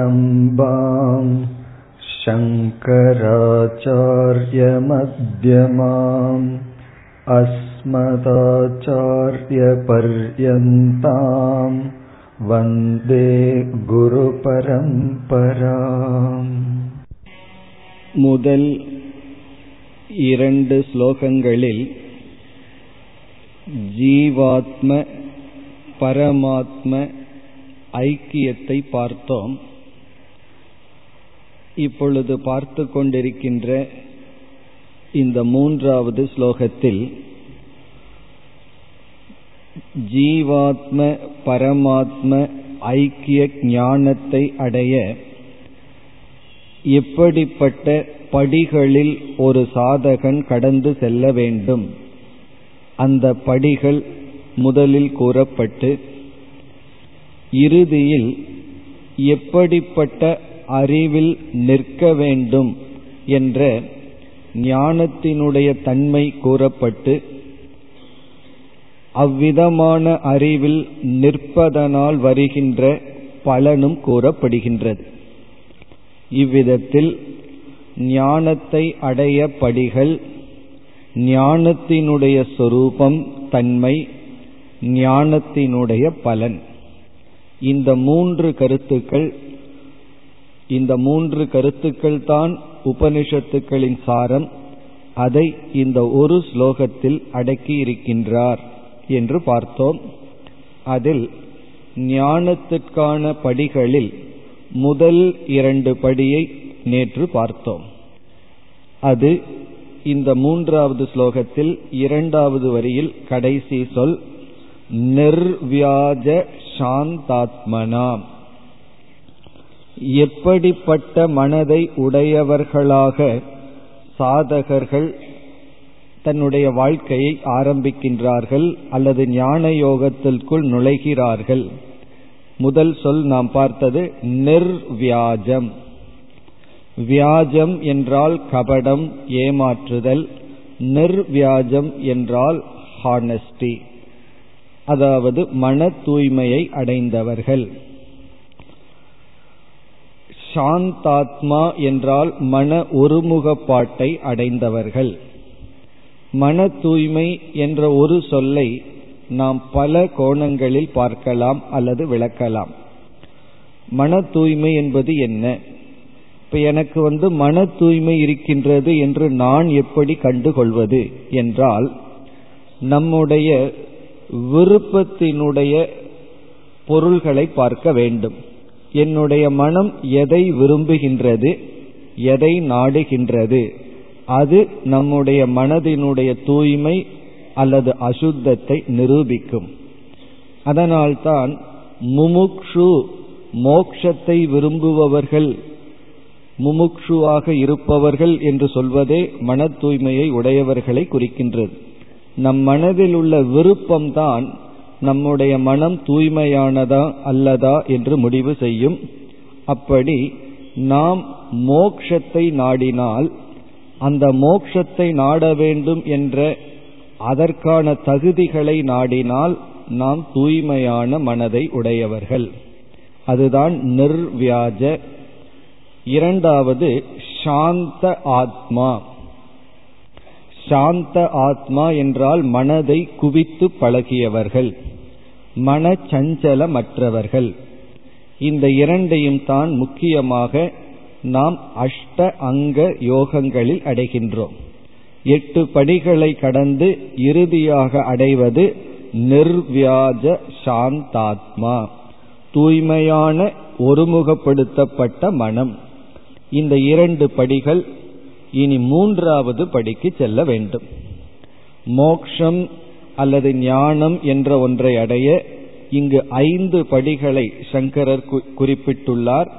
सदाशिवसमारम्भाम् शङ्कराचार्यमध्यमाम् अस्मदाचार्यपर्यन्ताम् वन्दे गुरुपरम्पराम् முதல் இரண்டு ஸ்லோகங்களில் ஜீவாத்ம பரமாத்ம ஐக்கியத்தை பார்த்தோம். இப்பொழுது பார்த்து கொண்டிருக்கின்ற இந்த மூன்றாவது ஸ்லோகத்தில் ஜீவாத்ம பரமாத்ம ஐக்கிய ஞானத்தை அடைய எப்படிப்பட்ட படிகளில் ஒரு சாதகன் கடந்து செல்ல வேண்டும். அந்த படிகள் முதலில் கூறப்பட்டு இறுதியில் எப்படிப்பட்ட அறிவில் நிற்க வேண்டும் என்ற ஞானத்தினுடைய தன்மை கூறப்பட்டு அவ்விதமான அறிவில் நிற்பதனால் வருகின்ற பலனும் கூறப்படுகின்றது. இவ்விதத்தில் ஞானத்தை அடைய படிகள் ஞானத்தினுடைய சொரூபம் தன்மை ஞானத்தினுடைய பலன். இந்த மூன்று கருத்துக்கள் இந்த மூன்று கருத்துக்கள் தான் உபனிஷத்துக்களின் சாரம். அதை இந்த ஒரு ஸ்லோகத்தில் அடக்கி இருக்கின்றார் என்று பார்த்தோம். அதில் ஞானத்திற்கான படிகளில் முதல் இரண்டு படியை நேற்று பார்த்தோம். அது இந்த மூன்றாவது ஸ்லோகத்தில் இரண்டாவது வரியில் கடைசி சொல் நிர்வியாஜ சாந்தாத்மனா எப்படிப்பட்ட மனதை உடையவர்களாக சாதகர்கள் தன்னுடைய வாழ்க்கையை ஆரம்பிக்கின்றார்கள் அல்லது ஞான யோகத்திற்குள் நுழைகிறார்கள்? முதல் சொல் நாம் பார்த்தது நிர்வியாஜம். வியாஜம் என்றால் கபடம் ஏமாற்றுதல். நிர்வியாஜம் என்றால் ஹானஸ்டி. அதாவது மன தூய்மையை அடைந்தவர்கள். சாந்தாத்மா என்றால் மன ஒருமுகப்பாட்டை அடைந்தவர்கள். மன தூய்மை என்ற ஒரு சொல்லை நாம் பல கோணங்களில் பார்க்கலாம் அல்லது விளக்கலாம். மன தூய்மை என்பது என்ன? இப்ப எனக்கு வந்து மன தூய்மை இருக்கின்றது என்று நான் எப்படி கண்டுகொள்வது என்றால் நம்முடைய விருப்பத்தினுடைய பொருள்களை பார்க்க வேண்டும். என்னுடைய மனம் எதை விரும்புகின்றது எதை நாடுகின்றது அது நம்முடைய மனதினுடைய தூய்மை அல்லது அசுத்தத்தை நிரூபிக்கும். அதனால்தான் முமுக்ஷு மோக்ஷத்தை விரும்புபவர்கள் முமுக்ஷுவாக இருப்பவர்கள் என்று சொல்வதே மன தூய்மையை உடையவர்களை குறிக்கின்றது. நம் மனதில் உள்ள விருப்பம்தான் நம்முடைய மனம் தூய்மையானதா அல்லதா என்று முடிவு செய்யும். அப்படி நாம் மோக்ஷத்தை நாடினால் அந்த மோக்ஷத்தை நாட வேண்டும் என்ற அதற்கான தகுதிகளை நாடினால் நாம் தூய்மையான மனதை உடையவர்கள். அதுதான் நிர்வியாஜ. இரண்டாவது சாந்த ஆத்மா. சாந்த ஆத்மா என்றால் மனதை குவித்து பழகியவர்கள் மனச்சஞ்சலமற்றவர்கள். இந்த இரண்டையும் தான் முக்கியமாக நாம் அஷ்ட அங்க யோகங்களில் அடைகின்றோம். எட்டு படிகளை கடந்து இறுதியாக அடைவது நிர்வியாஜ சாந்தாத்மா தூய்மையான ஒருமுகப்படுத்தப்பட்ட மனம். இந்த இரண்டு படிகள் இனி மூன்றாவது படிக்கு செல்ல வேண்டும். மோக்ஷம் அல்லது ஞானம் என்ற ஒன்றை அடைய இங்கு ஐந்து படிகளை சங்கரர் குறிப்பிட்டுள்ளார்.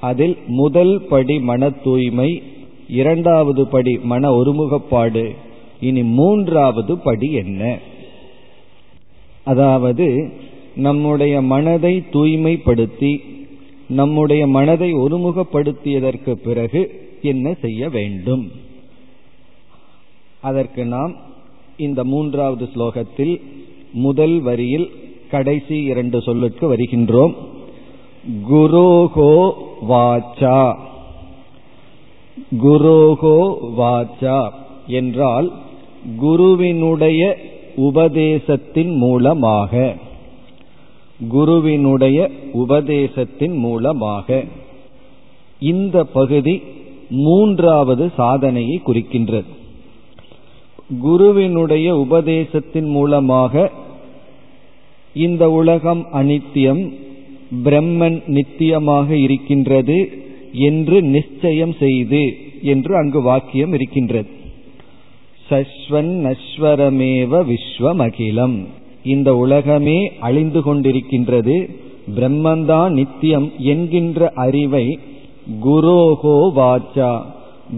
அதில் முதல் படி மன தூய்மை இரண்டாவது படி மன ஒருமுகப்பாடு இனி மூன்றாவது படி என்ன? அதாவது நம்முடைய மனதை தூய்மைப்படுத்தி நம்முடைய மனதை ஒருமுகப்படுத்தியதற்கு பிறகு என்ன செய்ய வேண்டும்? அதற்கு நாம் இந்த மூன்றாவது ஸ்லோகத்தில் முதல் வரியில் கடைசி இரண்டு சொல்லுக்கு வருகின்றோம். குரோகோ வாச்சா. குரோகோ வாச்சா என்றால் குருவினுடைய உபதேசத்தின் மூலமாக. குருவினுடைய உபதேசத்தின் மூலமாக. இந்த பகுதி மூன்றாவது சாதனையை குறிக்கின்றது. குருவினுடைய உபதேசத்தின் மூலமாக இந்த உலகம் அனித்தியம் பிரம்மன் நித்தியமாக இருக்கின்றது என்று நிச்சயம் செய்து என்று அங்கு வாக்கியம் இருக்கின்றது. சஸ்வன் நஸ்வரமேவ விஸ்வமகிலம். இந்த உலகமே அழிந்து கொண்டிருக்கின்றது. பிரம்மந்தான் நித்தியம் என்கின்ற அறிவை குரோகோ வாச்சா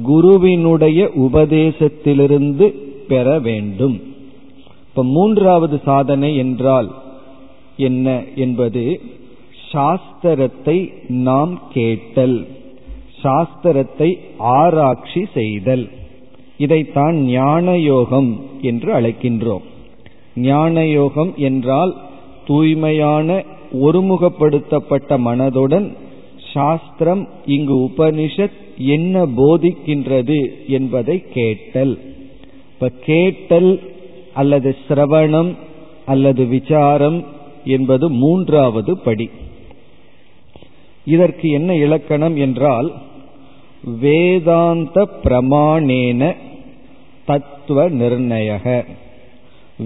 குருவினுடைய உபதேசத்திலிருந்து பெற வேண்டும். இப்ப மூன்றாவது சாதனை என்றால் என்ன என்பது சாஸ்திரத்தை நாம் கேட்டல் சாஸ்திரத்தை ஆராய்ச்சி செய்தல். இதைத்தான் ஞான யோகம் என்று அழைக்கின்றோம். ஞான யோகம் என்றால் தூய்மையான ஒருமுகப்படுத்தப்பட்ட மனதுடன் சாஸ்திரம் இங்கு உபனிஷத் என்ன போதிக்கின்றது என்பதை கேட்டல். இப்ப கேட்டல் அல்லது சிரவணம் அல்லது விசாரம் என்பது மூன்றாவது படி. இதற்கு என்ன இலக்கணம் என்றால் வேதாந்த பிரமாணேன தத்துவ நிர்ணயக.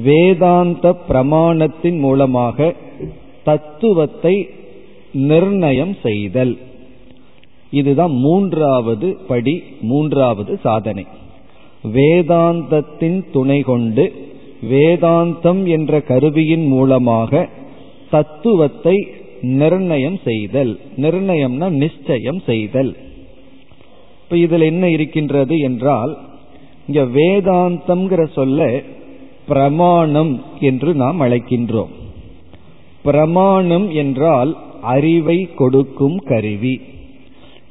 வேதாந்த பிரமாணத்தின் மூலமாக தத்துவத்தை நிர்ணயம் செய்தல். இதுதான் மூன்றாவது படி மூன்றாவது சாதனை. வேதாந்தத்தின் துணை கொண்டு வேதாந்தம் என்ற கருவியின் மூலமாக தத்துவத்தை நிர்ணயம் செய்தல். நிர்ணயம்னா நிச்சயம் செய்தல். இப்ப இதில் என்ன இருக்கின்றது என்றால் இங்க வேதாந்தம்ங்கிற சொல்ல பிரமாணம் என்று நாம் அழைக்கின்றோம். பிரமாணம் என்றால் அறிவை கொடுக்கும் கருவி.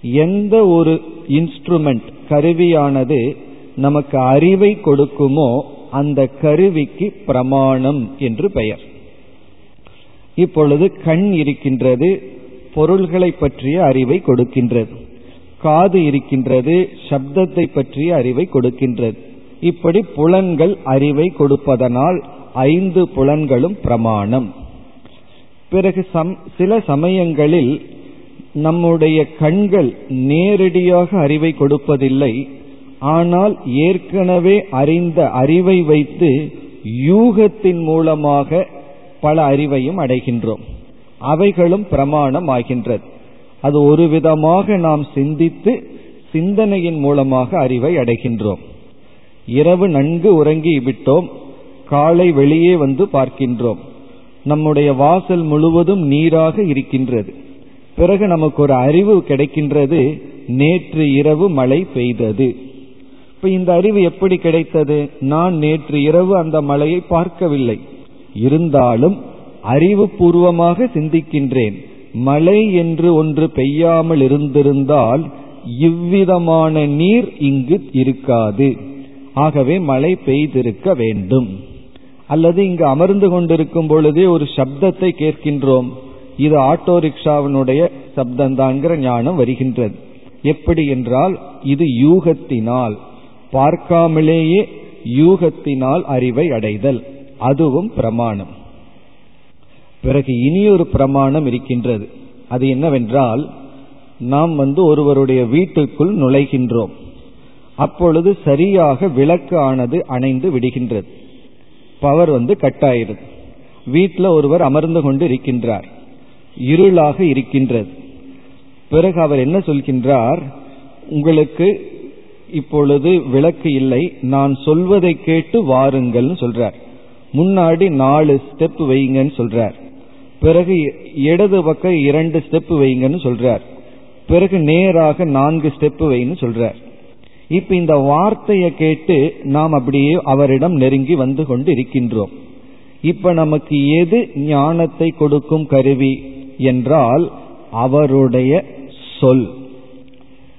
எந்த ஒரு இன்ஸ்ட்ருமெண்ட் கருவியானது நமக்கு அறிவை கொடுக்குமோ அந்த கருவிக்கு பிரமாணம் என்று பெயர். இப்பொழுது கண் இருக்கின்றது பொருள்களை பற்றிய அறிவை கொடுக்கின்றது. காது இருக்கின்றது சப்தத்தை பற்றிய அறிவை கொடுக்கின்றது. இப்படி புலன்கள் அறிவை கொடுப்பதனால் ஐந்து புலன்களும் பிரமாணம். பிறகு சம் சில சமயங்களில் நம்முடைய கண்கள் நேரடியாக அறிவை கொடுப்பதில்லை. ஆனால் ஏற்கனவே அறிந்த அறிவை வைத்து யூகத்தின் மூலமாக பல அறிவையும் அடைகின்றோம். அவைகளும் பிரமாணம் ஆகின்றது அது ஒரு விதமாக நாம் சிந்தித்து சிந்தனையின் மூலமாக அறிவை அடைகின்றோம். இரவு நன்கு உறங்கி விட்டோம் காலை வெளியே வந்து பார்க்கின்றோம். நம்முடைய வாசல் முழுவதும் நீராக இருக்கின்றது. பிறகு நமக்கு ஒரு அறிவு கிடைக்கின்றது நேற்று இரவு மழை பெய்தது. இப்ப இந்த அறிவு எப்படி கிடைத்தது? நான் நேற்று இரவு அந்த மழையை பார்க்கவில்லை. இருந்தாலும் அறிவுபூர்வமாக சிந்திக்கின்றேன். மழை என்று ஒன்று பெய்யாமல் இருந்திருந்தால் இவ்விதமான நீர் இங்கு இருக்காது. ஆகவே மழை பெய்திருக்க வேண்டும். அல்லது இங்கு அமர்ந்து கொண்டிருக்கும் பொழுதே ஒரு சப்தத்தை கேட்கின்றோம். இது ஆட்டோ ரிக்ஷாவினுடைய சப்தந்தாங்கிற ஞானம் வருகின்றது. எப்படி என்றால் இது யூகத்தினால் பார்க்காமலேயே யூகத்தினால் அறிவை அடைதல். அதுவும் பிரமாணம். பிறகு இனியொரு பிரமாணம் இருக்கின்றது. அது என்னவென்றால் நாம் வந்து ஒருவருடைய வீட்டுக்குள் நுழைகின்றோம். அப்பொழுது சரியாக விளக்கு ஆனது அணைந்து விடுகின்றது. பவர் வந்து கட்டாயிருது. வீட்டில் ஒருவர் அமர்ந்து கொண்டு இருக்கின்றார். இருளாக இருக்கின்றது. பிறகு அவர் என்ன சொல்கின்றார்? உங்களுக்கு இப்பொழுது விளக்கு இல்லை. நான் சொல்வதை கேட்டு வாருங்கள்னு சொல்றார். முன்னாடி நாலு ஸ்டெப் வைங்கன்னு சொல்றார். பிறகு இடது பக்கம் இரண்டு ஸ்டெப் வைங்கன்னு சொல்றார். பிறகு நேராக நான்கு ஸ்டெப் வைன்னு சொல்றார். இப்ப இந்த வார்த்தையை கேட்டு நாம் அப்படியே அவரிடம் நெருங்கி வந்து கொண்டு இருக்கின்றோம் இப்ப நமக்கு எது ஞானத்தை கொடுக்கும் கருவி என்றால் அவருடைய சொல்.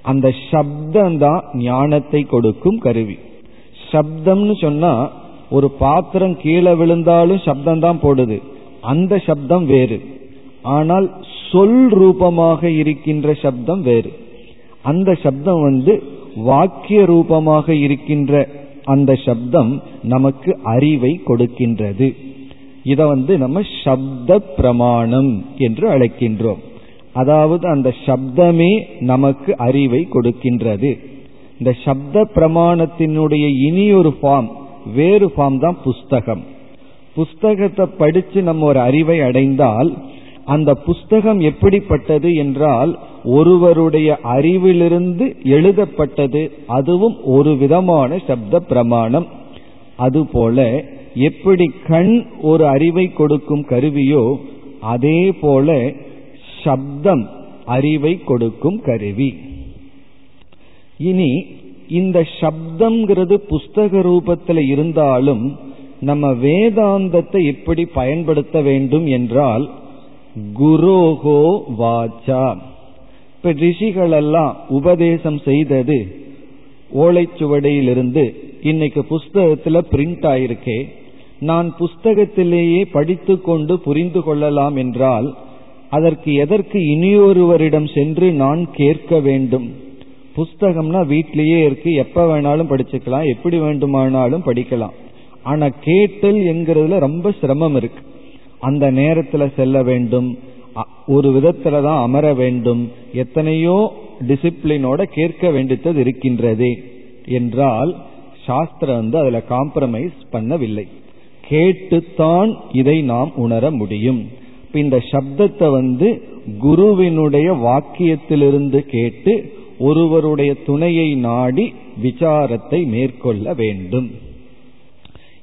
அந்த சப்தம்தான் ஞானத்தை கொடுக்கும் கருவி. சப்தம்னு சொன்னா ஒரு பாத்திரம் கீழே விழுந்தாலும் சப்தம் தான் போடுது. அந்த சப்தம் வேறு. ஆனால் சொல் ரூபமாக இருக்கின்ற சப்தம் வேறு. அந்த சப்தம் வந்து வாக்கிய ரூபமாக இருக்கின்ற அந்த சப்தம் நமக்கு அறிவை கொடுக்கின்றது. இதை வந்து நம்ம சப்த பிரமாணம் என்று அழைக்கின்றோம். அதாவது அந்த சப்தமே நமக்கு அறிவை கொடுக்கின்றது. இந்த சப்த பிரமாணத்தினுடைய இனி ஒரு ஃபார்ம் வேறு ஃபார்ம் தான் புஸ்தகம். புஸ்தகத்தை படிச்சு நம்ம ஒரு அறிவை அடைந்தால் அந்த புஸ்தகம் எப்படிப்பட்டது என்றால் ஒருவருடைய அறிவிலிருந்து எழுதப்பட்டது அதுவும் ஒரு விதமான சப்த பிரமாணம். அதுபோல எப்படி கண் ஒரு அறிவை கொடுக்கும் கருவியோ அதே போல சப்தம் அறிவை கொடுக்கும் கருவி. இனி இந்த சப்தம்ங்கிறது புஸ்தக ரூபத்தில் இருந்தாலும் நம்ம வேதாந்தத்தை எப்படி பயன்படுத்த வேண்டும் என்றால் குரோகோ வாச்சா. இப்ப ரிஷிகள் எல்லாம் உபதேசம் செய்தது ஓலைச்சுவடையிலிருந்து இன்னைக்கு புஸ்தகத்துல பிரிண்ட் ஆயிருக்கே. நான் புஸ்தகத்திலேயே படித்து கொண்டு புரிந்து கொள்ளலாம் என்றால் அதற்கு எதற்கு இனியொருவரிடம் சென்று நான் கேட்க வேண்டும்? புஸ்தகம்னா வீட்டிலேயே இருக்கு எப்ப வேணாலும் படிச்சுக்கலாம் எப்படி வேண்டுமானாலும் படிக்கலாம். ஆனா கேட்டல் என்கிறதுல ரொம்ப சிரமம் இருக்கு. அந்த நேரத்துல செல்ல வேண்டும். ஒரு விதத்துல தான் அமர வேண்டும். எத்தனையோ டிசிப்ளினோட கேட்க வேண்டித்தது இருக்கின்றது என்றால் சாஸ்திரம் வந்து அதுல காம்ப்ரமைஸ் பண்ணவில்லை. கேட்டுத்தான் இதை நாம் உணர முடியும். இந்த சப்தத்தை வந்து குருவினுடைய வாக்கியத்திலிருந்து கேட்டு ஒருவருடைய துணையை நாடி விசாரத்தை மேற்கொள்ள வேண்டும்.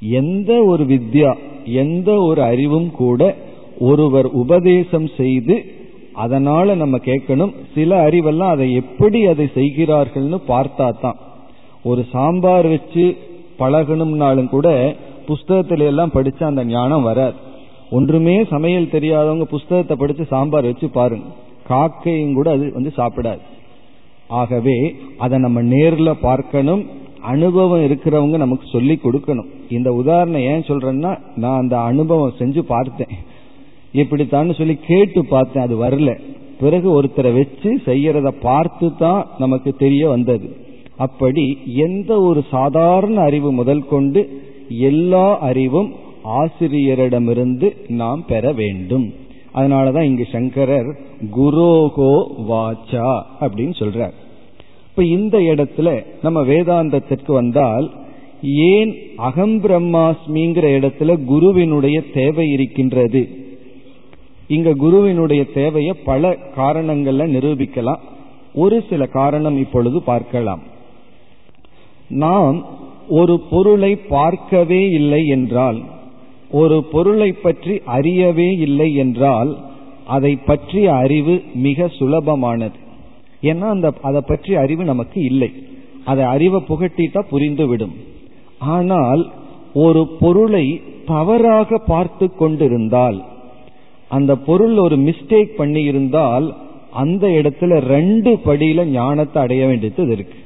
எந்த ஒரு வித்யா எந்த ஒரு அறிவும் கூட ஒருவர் உபதேசம் செய்து அதனால நம்ம கேட்கணும். சில அறிவெல்லாம் அதை எப்படி அதை செய்கிறார்கள்னு பார்த்தா தான் ஒரு சாம்பார் வச்சு பழகணும்னாலும் கூட புஸ்தகத்தில எல்லாம் படிச்சா அந்த ஞானம் வராது. ஒன்றுமே சமையல் தெரியாதவங்க புஸ்தகத்தை படிச்சு சாம்பார் வச்சு பாருங்க. காக்கையும் கூட அது வந்து சாப்பிடாது. ஆகவே அதை நம்ம நேர்ல பார்க்கணும். அனுபவம் இருக்கிறவங்க நமக்கு சொல்லி கொடுக்கணும். இந்த உதாரணம் ஏன் சொல்றேன்னா நான் அந்த அனுபவம் செஞ்சு பார்த்தேன். இப்படித்தான் சொல்லி கேட்டு பார்த்தேன் அது வரல. பிறகு ஒருத்தரை வச்சு செய்யறத பார்த்து தான் நமக்கு தெரிய வந்தது. அப்படி எந்த ஒரு சாதாரண அறிவு முதல் கொண்டு எல்லா அறிவும் ஆசிரியரிடமிருந்து நாம் பெற வேண்டும். அதனாலதான் இங்கு சங்கரர் குரோகோ வாச்சா அப்படின்னு சொல்றார். இப்ப இந்த இடத்துல நம்ம வேதாந்தத்திற்கு வந்தால் ஏன் அகம் பிரம்மாஸ்மிங்கிற இடத்துல குருவினுடைய தேவை இருக்கின்றது? இங்க குருவினுடைய தேவையை பல காரணங்கள்ல நிரூபிக்கலாம். ஒரு சில காரணம் இப்பொழுது பார்க்கலாம். நாம் ஒரு பொருளை பார்க்கவே இல்லை என்றால் ஒரு பொருளை பற்றி அறியவே இல்லை என்றால் அதை பற்றிய அறிவு மிக சுலபமானது. ஏன்னா அந்த அதை பற்றிய அறிவு நமக்கு இல்லை. அதை அறிவை புகட்டிட்டா புரிந்துவிடும் ஆனால் ஒரு பொருளை தவறாக பார்த்து கொண்டிருந்தால் அந்த பொருள் ஒரு மிஸ்டேக் பண்ணி இருந்தால் அந்த இடத்துல ரெண்டு படியில ஞானத்தை அடைய வேண்டியது இருக்கு.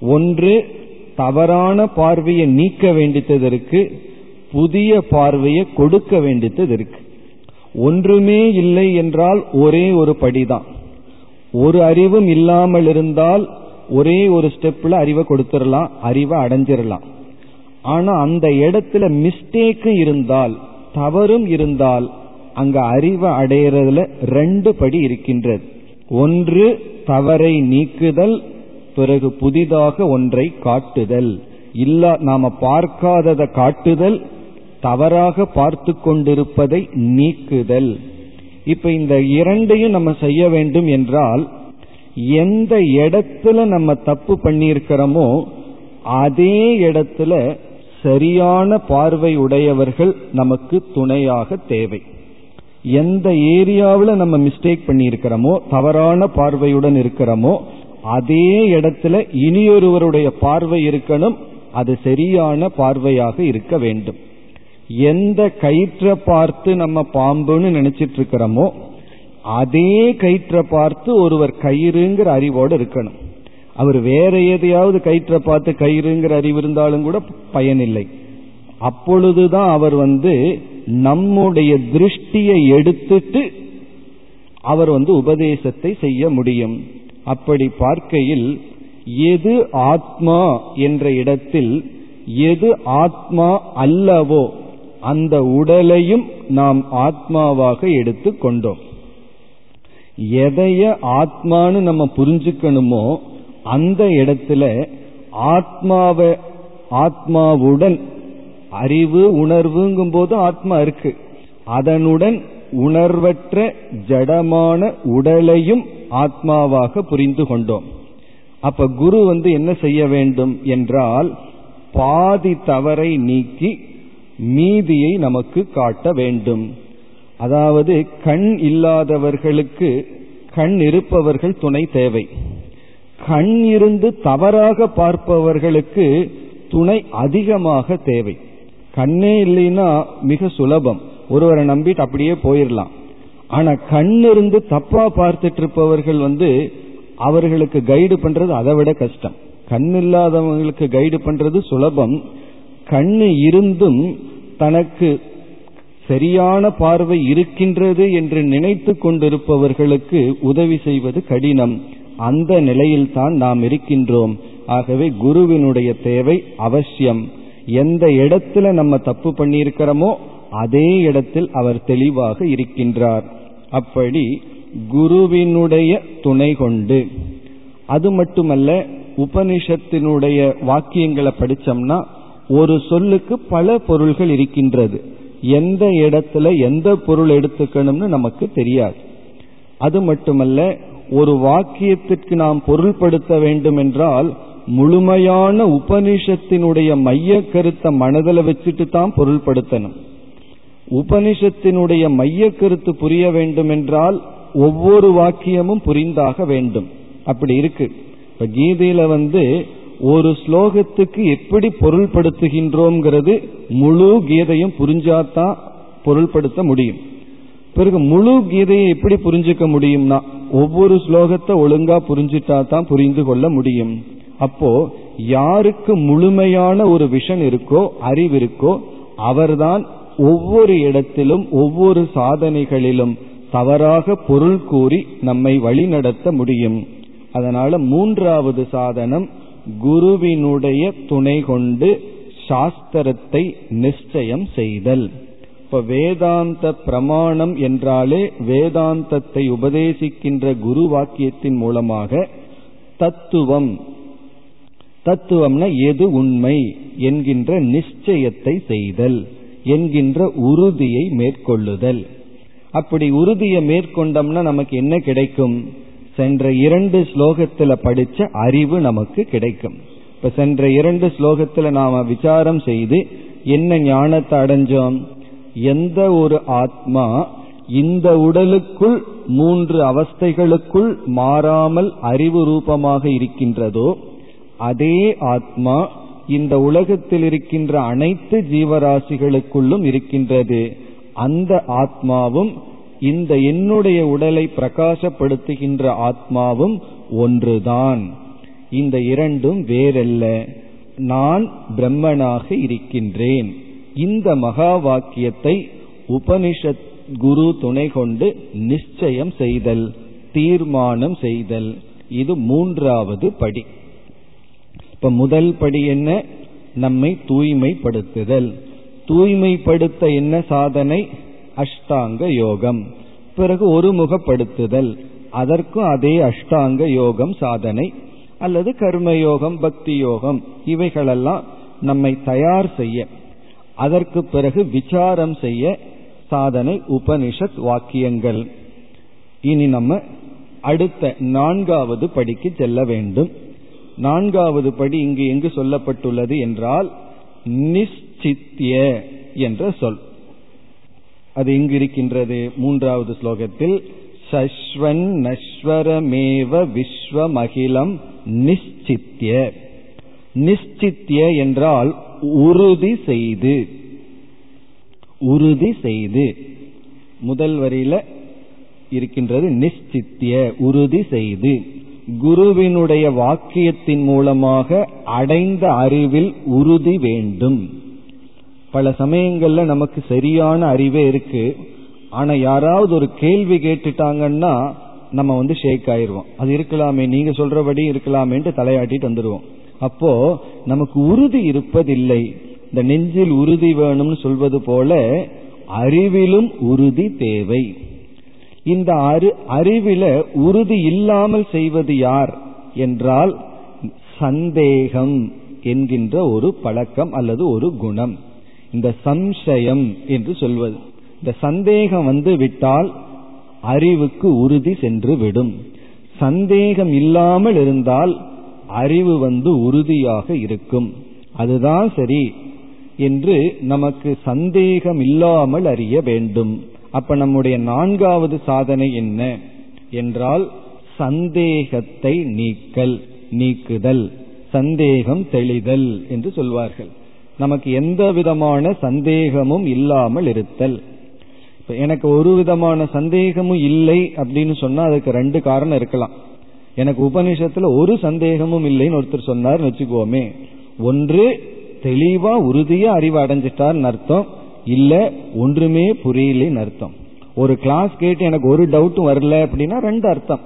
ஒன்று தவறான பார்வையை நீக்க வேண்டியது இருக்கு. புதிய பார்வையை கொடுக்க வேண்டியது இருக்கு. ஒன்றுமே இல்லை என்றால் ஒரே ஒரு படிதான். ஒரு அறிவும் இல்லாமல் இருந்தால் ஒரே ஒரு ஸ்டெப்ல அறிவை கொடுத்துடலாம் அறிவை அடைஞ்சிடலாம். ஆனா அந்த இடத்துல மிஸ்டேக்கு இருந்தால் தவறும் இருந்தால் அங்க அறிவை அடையிறதுல ரெண்டு படி இருக்கின்றது. ஒன்று தவறை நீக்குதல் பிறகு புதிதாக ஒன்றை காட்டுதல். இல்ல நாம பார்க்காததை காட்டுதல் தவறாக பார்த்து கொண்டிருப்பதை நீக்குதல். இப்ப இந்த இரண்டையும் நம்ம செய்ய வேண்டும் என்றால் எந்த இடத்துல நம்ம தப்பு பண்ணியிருக்கிறோமோ அதே இடத்துல சரியான பார்வை உடையவர்கள் நமக்கு துணையாக தேவை. எந்த ஏரியாவில் நம்ம மிஸ்டேக் பண்ணியிருக்கிறோமோ தவறான பார்வையுடன் இருக்கிறோமோ அதே இடத்துல இனியொருவருடைய பார்வை இருக்கணும் அது சரியான பார்வையாக இருக்க வேண்டும். எந்த கயிற்றை பார்த்து நம்ம பாம்புன்னு நினைச்சிட்டு இருக்கிறோமோ அதே கயிற்றை பார்த்து ஒருவர் கயிறுங்கிற அறிவோடு இருக்கணும். அவர் வேற எதையாவது கயிற்றை பார்த்து கயிறுங்கிற அறிவு இருந்தாலும் கூட பயனில்லை. அப்பொழுதுதான் அவர் வந்து நம்முடைய திருஷ்டியை எடுத்துட்டு அவர் வந்து உபதேசத்தை செய்ய முடியும். அப்படி பார்க்கையில் எது ஆத்மா என்ற இடத்தில் எது ஆத்மா அல்லவோ அந்த உடலையும் நாம் ஆத்மாவாக எடுத்து கொண்டோம். எதைய ஆத்மான்னு நம்ம புரிஞ்சுக்கணுமோ அந்த இடத்துல ஆத்மாவை ஆத்மாவுடன் அறிவு உணர்வுங்கும் போது ஆத்மா இருக்கு. அதனுடன் உணர்வற்ற ஜடமான உடலையும் ஆத்மாவாக புரிந்து கொண்டோம். அப்ப குரு வந்து என்ன செய்ய வேண்டும் என்றால் பாதி தவறை நீக்கி மீதியை நமக்கு காட்ட வேண்டும். அதாவது கண் இல்லாதவர்களுக்கு கண் இருப்பவர்கள் துணை தேவை. கண் இருந்து தவறாக பார்ப்பவர்களுக்கு துணை அதிகமாக தேவை. கண்ணே இல்லைன்னா மிக சுலபம். ஒருவரை நம்பிட்டு அப்படியே போயிடலாம் ஆனா கண் இருந்து தப்பா பார்த்துட்டு இருப்பவர்கள் வந்து அவர்களுக்கு கைடு பண்றது அதை விட கஷ்டம். கண் இல்லாதவங்களுக்கு கைடு பண்றது சுலபம். கண் இருந்தும் தனக்கு சரியான பார்வை இருக்கின்றது என்று நினைத்து கொண்டிருப்பவர்களுக்கு உதவி செய்வது கடினம். அந்த நிலையில்தான் நாம் இருக்கின்றோம். ஆகவே குருவினுடைய தேவை அவசியம். எந்த இடத்துல நம்ம தப்பு பண்ணியிருக்கிறோமோ அதே இடத்தில் அவர் தெளிவாக இருக்கின்றார். அப்படி குருவினுடைய துணை கொண்டு. அது மட்டுமல்ல உபனிஷத்தினுடைய வாக்கியங்களை படிச்சோம்னா ஒரு சொல்லுக்கு பல பொருள்கள் இருக்கின்றது. எந்த இடத்துல எந்த பொருள் எடுத்துக்கணும்னு நமக்கு தெரியாது. அது மட்டுமல்ல ஒரு வாக்கியத்திற்கு நாம் பொருள்படுத்த வேண்டும் என்றால் முழுமையான உபனிஷத்தினுடைய மைய கருத்தை மனதில் வச்சுட்டு தான் பொருள்படுத்தணும். உபனிஷத்தினுடைய மைய கருத்து புரிய வேண்டும் என்றால் ஒவ்வொரு வாக்கியமும் புரிந்தாக வேண்டும். அப்படி இருக்கு. இப்ப கீதையில வந்து ஒரு ஸ்லோகத்துக்கு எப்படி பொருள்படுத்துகின்றோம்ங்கிறது முழு கீதையும் புரிஞ்சாதான் பொருள்படுத்த முடியும். பிறகு முழு கீதையை எப்படி புரிஞ்சுக்க முடியும்னா ஒவ்வொரு ஸ்லோகத்தை ஒழுங்கா புரிஞ்சிட்டா தான் புரிந்து கொள்ள முடியும். அப்போ யாருக்கு முழுமையான ஒரு விஷன் இருக்கோ அறிவு இருக்கோ அவர்தான் ஒவ்வொரு இடத்திலும் ஒவ்வொரு சாதனைகளிலும் தவறாக பொருள் கூறி நம்மை வழிநடத்த முடியும். அதனால மூன்றாவது சாதனம் குருவினுடைய துணை கொண்டு சாஸ்திரத்தை நிச்சயம் செய்தல். இப்ப வேதாந்த பிரமாணம் என்றாலே வேதாந்தத்தை உபதேசிக்கின்ற குரு வாக்கியத்தின் மூலமாக தத்துவம் தத்துவம்னா எது உண்மை என்கின்ற நிச்சயத்தை செய்தல் என்கின்ற உறுதியை மேற்கொள்ளுதல். அப்படி உறுதியை மேற்கொண்டோம்னா நமக்கு என்ன கிடைக்கும்? சென்ற இரண்டு ஸ்லோகத்துல படிச்ச அறிவு நமக்கு கிடைக்கும். இப்ப சென்ற இரண்டு ஸ்லோகத்துல நாம விசாரம் செய்து என்ன ஞானத்தை அடைஞ்சோம்? எந்த ஒரு ஆத்மா இந்த உடலுக்குள் மூன்று அவஸ்தைகளுக்குள் மாறாமல் அறிவு ரூபமாக இருக்கின்றதோ அதே ஆத்மா இந்த உலகத்தில் இருக்கின்ற அனைத்து ஜீவராசிகளுக்குள்ளும் இருக்கின்றது. அந்த ஆத்மாவும் இந்த என்னுடைய உடலை பிரகாசப்படுத்துகின்ற ஆத்மாவும் ஒன்றுதான். இந்த இரண்டும் வேறல்ல. நான் பிரம்மனாக இருக்கின்றேன். இந்த மகா வாக்கியத்தை உபனிஷத் குரு துணை கொண்டு நிச்சயம் செய்தல் தீர்மானம் செய்தல். இது மூன்றாவது படி. இப்ப முதல் படி என்ன? நம்மை தூய்மைப்படுத்துதல். தூய்மைப்படுத்த என்ன சாதனை? அஷ்டாங்க யோகம். பிறகு ஒருமுகப்படுத்துதல். அதற்கும் அதே அஷ்டாங்க யோகம் சாதனை. அல்லது கர்மயோகம் பக்தி யோகம் இவைகளெல்லாம் நம்மை தயார் செய்ய. அதற்கு பிறகு விசாரம் செய்ய சாதனை உபனிஷத் வாக்கியங்கள். இனி நம்ம அடுத்த நான்காவது படிக்கு செல்ல வேண்டும். நான்காவது படி இங்கு எங்கு சொல்லப்பட்டுள்ளது என்றால் நிச்சித்திய என்ற சொல். அது எங்கு இருக்கின்றது மூன்றாவது ஸ்லோகத்தில் சஸ்வன் நஸ்வரமேவ விஸ்வமகிலம் நிச்சித்திய நிச்சித்திய என்றால் உறுதி செய்து. உறுதி செய்து. முதல் வரியில இருக்கின்றது நிச்சித்திய உறுதி செய்து. குருவினுடைய வாக்கியத்தின் மூலமாக அடைந்த அறிவில் உறுதி வேண்டும். பல சமயங்கள்ல நமக்கு சரியான அறிவே இருக்கு. ஆனா யாராவது ஒரு கேள்வி கேட்டுட்டாங்கன்னா நம்ம வந்து ஷேக் ஆயிருவோம். அது இருக்கலாமே நீங்க சொல்றபடி இருக்கலாமேன்ட்டு தலையாட்டிட்டு வந்துடுவோம் அப்போ நமக்கு உறுதி இருப்பதில்லை. இந்த நெஞ்சில் உறுதி வேணும்னு சொல்வது போல அறிவிலும் உறுதி தேவை. இந்த அறி அறிவில உறுதி இல்லாமல் செய்வது யார் என்றால் சந்தேகம் என்கின்ற ஒரு பழக்கம் அல்லது ஒரு குணம். இந்த சம்சயம் என்று சொல்வது. இந்த சந்தேகம் வந்து விட்டால் அறிவுக்கு உறுதி சென்று விடும். சந்தேகம் இல்லாமல் இருந்தால் அறிவு வந்து உறுதியாக இருக்கும். அதுதான் சரி என்று நமக்கு சந்தேகம் இல்லாமல் அறிய வேண்டும். அப்ப நம்முடைய நான்காவது சாதனை என்ன என்றால் சந்தேகத்தை நீக்கல் நீக்குதல் சந்தேகம் தெளிதல் என்று சொல்வார்கள். நமக்கு எந்த விதமான சந்தேகமும் இல்லாமல் இருத்தல். இப்ப எனக்கு ஒரு விதமான சந்தேகமும் இல்லை அப்படின்னு சொன்னா அதுக்கு ரெண்டு காரணம் இருக்கலாம். எனக்கு உபனிஷத்துல ஒரு சந்தேகமும் இல்லைன்னு ஒருத்தர் சொன்னார் வச்சுக்கோமே. ஒன்று தெளிவா உறுதியா அறிவு அடைஞ்சிட்டார்னு அர்த்தம். இல்ல ஒன்றுமே புரியலன்னு அர்த்தம். ஒரு கிளாஸ் கேட்டு எனக்கு ஒரு டவுட்டும் வரல அப்படின்னா ரெண்டு அர்த்தம்.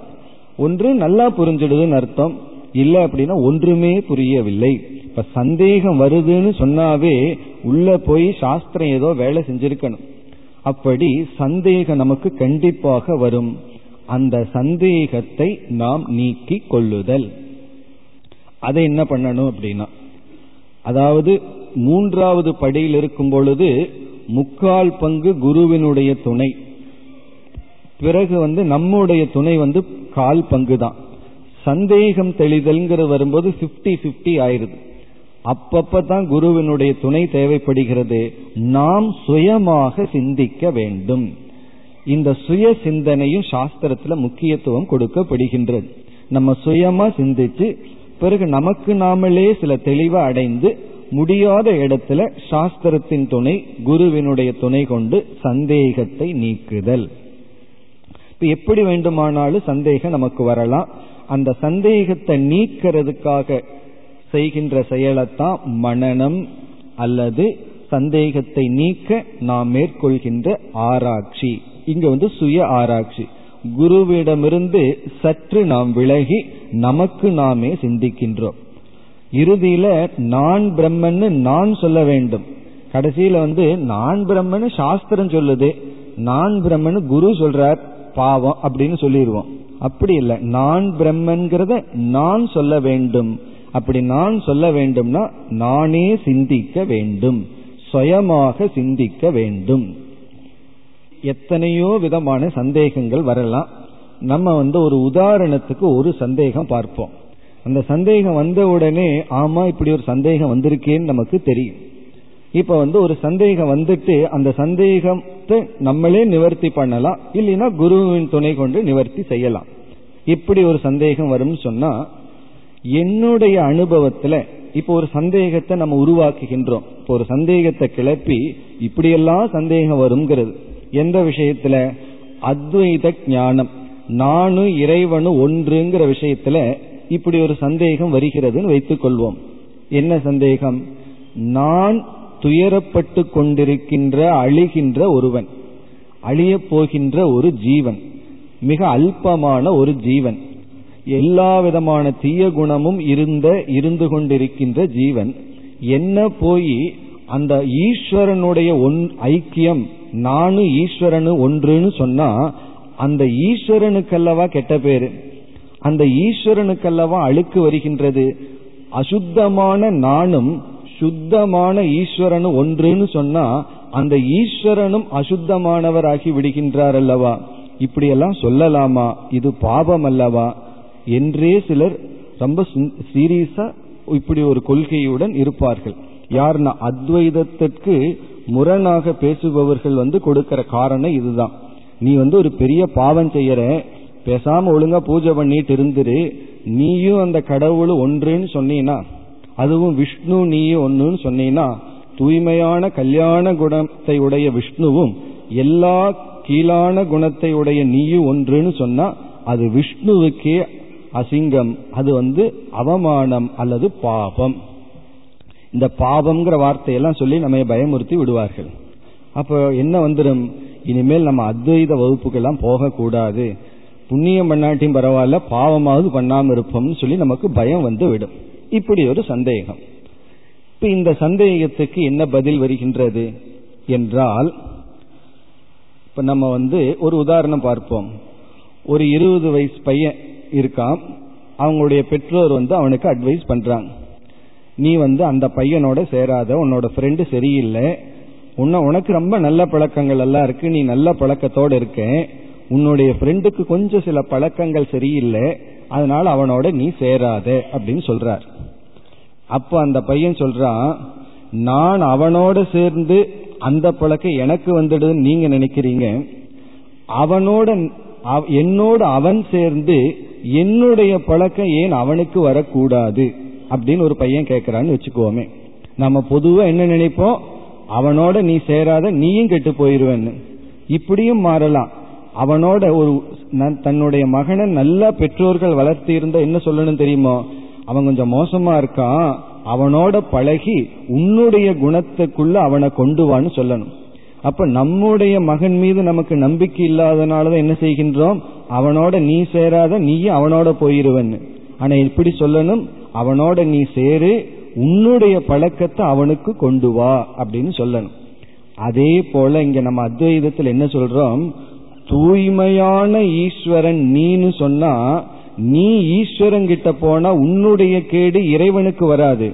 ஒன்று நல்லா புரிஞ்சிடுதுன்னு அர்த்தம். இல்ல அப்படின்னா ஒன்றுமே புரியவில்லை. இப்ப சந்தேகம் வருதுன்னு சொன்னாவே உள்ள போய் சாஸ்திரம் ஏதோ வேலை செஞ்சிருக்கணும். அப்படி சந்தேகம் நமக்கு கண்டிப்பாக வரும். அந்த சந்தேகத்தை நாம் நீக்கி கொள்ளுதல். அதை என்ன பண்ணணும் அப்படின்னா அதாவது மூன்றாவது படியில் இருக்கும் பொழுது முக்கால் பங்கு குருவினுடைய துணை. பிறகு வந்து நம்முடைய துணை வந்து கால் பங்கு தான் சந்தேகம் தெளிதல்ங்கிறது வரும்போது பிப்டி பிப்டி ஆயிருது. அப்பப்ப தான் குருவினுடைய துணை தேவைப்படுகிறது. நாம் சுயமாக சிந்திக்க வேண்டும். இந்த சுய சிந்தனையும் சாஸ்திரத்துல முக்கியத்துவம் கொடுக்கப்படுகின்றது. நம்ம சுயமா சிந்திச்சு பிறகு நமக்கு நாமளே சில தெளிவை அடைந்து முடியாத இடத்துல சாஸ்திரத்தின் துணை குருவினுடைய துணை கொண்டு சந்தேகத்தை நீக்குதல். இப்ப எப்படி வேண்டுமானாலும் சந்தேகம் நமக்கு வரலாம். அந்த சந்தேகத்தை நீக்கிறதுக்காக செய்கின்ற செயலைத்தான் மனநம் அல்லது சந்தேகத்தை நீக்க நாம் மேற்கொள்கின்ற ஆராய்ச்சி. இங்க வந்து சுய ஆராய்ச்சி. குருவிடமிருந்து சற்று நாம் விலகி நமக்கு நாமே சிந்திக்கின்றோம். இறுதியில நான் பிரம்மன்னு நான் சொல்ல வேண்டும். கடைசியில வந்து நான் பிரம்மன்னு சாஸ்திரம் சொல்லுது. நான் பிரம்மன்னு குரு சொல்றார் பாவம் அப்படின்னு சொல்லிடுவோம் அப்படி இல்லை. நான் பிரம்மன்கிறத நான் சொல்ல வேண்டும். அப்படி நான் சொல்ல வேண்டும்னா நானே சிந்திக்க வேண்டும். சுயமாக சிந்திக்க வேண்டும். எத்தனையோ விதமான சந்தேகங்கள் வரலாம். நம்ம வந்து ஒரு உதாரணத்துக்கு ஒரு சந்தேகம் பார்ப்போம். அந்த சந்தேகம் வந்த உடனே ஆமா இப்படி ஒரு சந்தேகம் வந்திருக்கேன்னு நமக்கு தெரியும். இப்ப வந்து ஒரு சந்தேகம் வந்துட்டு அந்த சந்தேகத்தை நம்மளே நிவர்த்தி பண்ணலாம். இல்லைன்னா குருவின் துணை கொண்டு நிவர்த்தி செய்யலாம். இப்படி ஒரு சந்தேகம் வரும்னு சொன்னா என்னுடைய அனுபவத்துல இப்போ ஒரு சந்தேகத்தை நம்ம உருவாக்குகின்றோம். இப்போ ஒரு சந்தேகத்தை கிளப்பி இப்படியெல்லாம் சந்தேகம் வருங்கிறது எந்த விஷயத்துல? அத்வைத ஞானம். நானும் இறைவனும் ஒன்றுங்கிற விஷயத்துல இப்படி ஒரு சந்தேகம் வருகிறதுன்னு வைத்துக் கொள்வோம். என்ன சந்தேகம்? நான் துயரப்பட்டு கொண்டிருக்கின்ற அழிகின்ற ஒருவன் அழியப் போகின்ற ஒரு ஜீவன் மிக அல்பமான ஒரு ஜீவன் எல்லா விதமான தீய குணமும் இருந்த இருந்து கொண்டிருக்கின்ற ஜீவன் என்ன போய் அந்த ஈஸ்வரனுடைய ஒன் ஐக்கியம் நானும் ஈஸ்வரனு ஒன்றுன்னு சொன்னா அந்த ஈஸ்வரனுக்கல்லவா கெட்ட பேரு? அந்த ஈஸ்வரனுக்கல்லவா அழுக்கு வருகின்றது? அசுத்தமான நானும் சுத்தமான ஈஸ்வரனும் ஒன்றுன்னு சொன்னா அந்த ஈஸ்வரனும் அசுத்தமானவராகி விடுகின்றார் அல்லவா? இப்படியெல்லாம் சொல்லலாமா? இது பாபம் அல்லவா? என்றே சிலர் ரொம்ப சீரியஸா இப்படி ஒரு கொள்கையுடன் இருப்பார்கள். யாருன்னா அத்வைதத்திற்கு முரணாக பேசுபவர்கள் வந்து கொடுக்கிற காரணம் இதுதான். நீ வந்து ஒரு பெரிய பாவம் செய்யற பேசாம ஒழுங்கா பூஜை பண்ணிட்டு இருந்துரு நீயும் அந்த கடவுள் ஒன்றுன்னு சொன்னீங்கன்னா அதுவும் விஷ்ணு நீயும் ஒன்றுன்னு சொன்னீங்கன்னா தூய்மையான கல்யாண குணத்தை உடைய விஷ்ணுவும் எல்லா கீழான குணத்தை உடைய நீயும் ஒன்றுன்னு சொன்னா அது விஷ்ணுவுக்கே அசிங்கம் அது வந்து அவமானம் அல்லது பாபம். இந்த பாபம்ங்கிற வார்த்தையெல்லாம் சொல்லி நம்ம பயமுறுத்தி விடுவார்கள். அப்போ என்ன வந்துடும் இனிமேல் நம்ம அத்வைத வகுப்புக்கெல்லாம் போகக்கூடாது. புண்ணியம் பண்ணாட்டியும் பரவாயில்ல பாவமாவது பண்ணாமல் இருப்போம்னு சொல்லி நமக்கு பயம் வந்து விடும். இப்படி ஒரு சந்தேகம். இப்ப இந்த சந்தேகத்துக்கு என்ன பதில் வருகின்றது என்றால் இப்ப நம்ம வந்து ஒரு உதாரணம் பார்ப்போம். ஒரு இருபது வயசு பையன் இருக்கான் அவங்களுடைய பெற்றோர் வந்து அவனுக்கு அட்வைஸ் பண்றாங்க நீ வந்து அந்த பையனோட சேராத உன்னோட ஃப்ரெண்டு சரியில்லை. உன்ன உனக்கு ரொம்ப நல்ல பழக்கங்கள் எல்லாம் இருக்கு. நீ நல்ல பழக்கத்தோட இருக்க. உன்னுடைய ஃப்ரெண்டுக்கு கொஞ்சம் சில பழக்கங்கள் சரியில்லை. அதனால அவனோட நீ சேராத அப்படின்னு சொல்றார். அப்போ அந்த பையன் சொல்றான் நான் அவனோட சேர்ந்து அந்த பழக்கம் எனக்கு வந்துடுதுன்னு நீங்க நினைக்கிறீங்க? அவனோட என்னோட அவன் சேர்ந்து என்னுடைய பழக்கம் ஏன் அவனுக்கு வரக்கூடாது? அப்படின்னு ஒரு பையன் கேட்கிறான்னு வச்சுக்கோமே. நம்ம பொதுவா என்ன நினைப்போம்? அவனோட நீ சேராத நீயும் கெட்டு போயிருவேன்னு. இப்படியும் மாறலாம். அவனோட ஒரு தன்னுடைய மகனை நல்ல பெற்றோர்கள் வளர்த்தி இருந்தா என்ன சொல்லணும் தெரியுமோ? அவன் கொஞ்சம் மோசமா இருக்கான். அவனோட பழகி உன்னுடைய குணத்துக்குள்ள அவனை கொண்டு வான்னு சொல்லணும். அப்ப நம்முடைய மகன் மீது நமக்கு நம்பிக்கை இல்லாதனாலதான் என்ன செய்கின்றோம்? அவனோட நீ சேராத நீயும் அவனோட போயிருவன்னு ஆனா இப்படி சொல்லணும் அவனோட நீ சேரு உன்னுடைய பழக்கத்தை அவனுக்கு கொண்டு வா அப்படின்னு சொல்லணும். அதே போல இங்க நம்ம அத்வைதத்தில் என்ன சொல்றோம்? தூய்மையான ஈஸ்வரன் நீன்னு சொன்னா நீ ஈஸ்வரன் கிட்ட போனா உன்னுடைய கேடு இறைவனுக்கு வராது.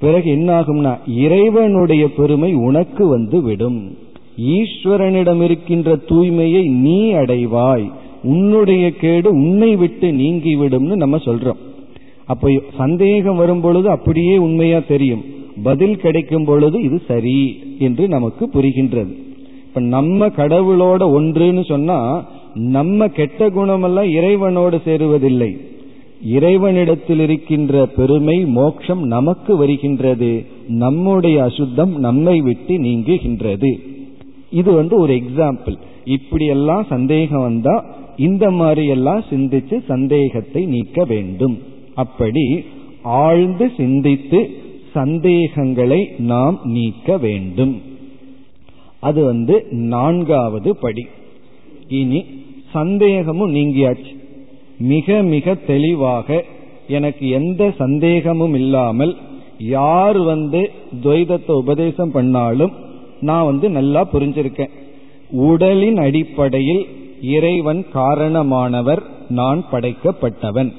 பிறகு என்ன ஆகும்னா இறைவனுடைய பெருமை உனக்கு வந்து விடும். ஈஸ்வரனிடம் இருக்கின்ற தூய்மையை நீ அடைவாய். உன்னுடைய கேடு உன்னை விட்டு நீங்கிவிடும்னு நம்ம சொல்றோம். அப்ப சந்தேகம் வரும் பொழுது அப்படியே உண்மையா தெரியும். பதில் கிடைக்கும் பொழுது இது சரி என்று நமக்கு புரிகின்றது. இப்ப நம்ம கடவுளோட ஒன்றுன்னு சொன்னா நம்ம கெட்ட குணமெல்லாம் இறைவனோடு சேருவதில்லை. இறைவனிடத்தில் இருக்கின்ற பெருமை மோட்சம் நமக்கு வருகின்றது. நம்முடைய அசுத்தம் நம்மை விட்டு நீங்குகின்றது. இது வந்து ஒரு எக்ஸாம்பிள் இப்படியெல்லாம் சந்தேகம் வந்தா இந்த மாதிரி எல்லாம் சிந்திச்சு சந்தேகத்தை நீக்க வேண்டும். அப்படி ஆழ்ந்து சிந்தித்து சந்தேகங்களை நாம் நீக்க வேண்டும். அது வந்து நான்காவது படி. இனி சந்தேகமும் நீங்கியாச்சு. மிக மிக தெளிவாக எனக்கு எந்த சந்தேகமும் இல்லாமல் யார் வந்து துவைதத்தை உபதேசம் பண்ணாலும் நான் வந்து நல்லா புரிஞ்சிருக்கேன். உடலின் அடிப்படையில் இறைவன் காரணமானவர் நான் படைக்கப்பட்டவன்.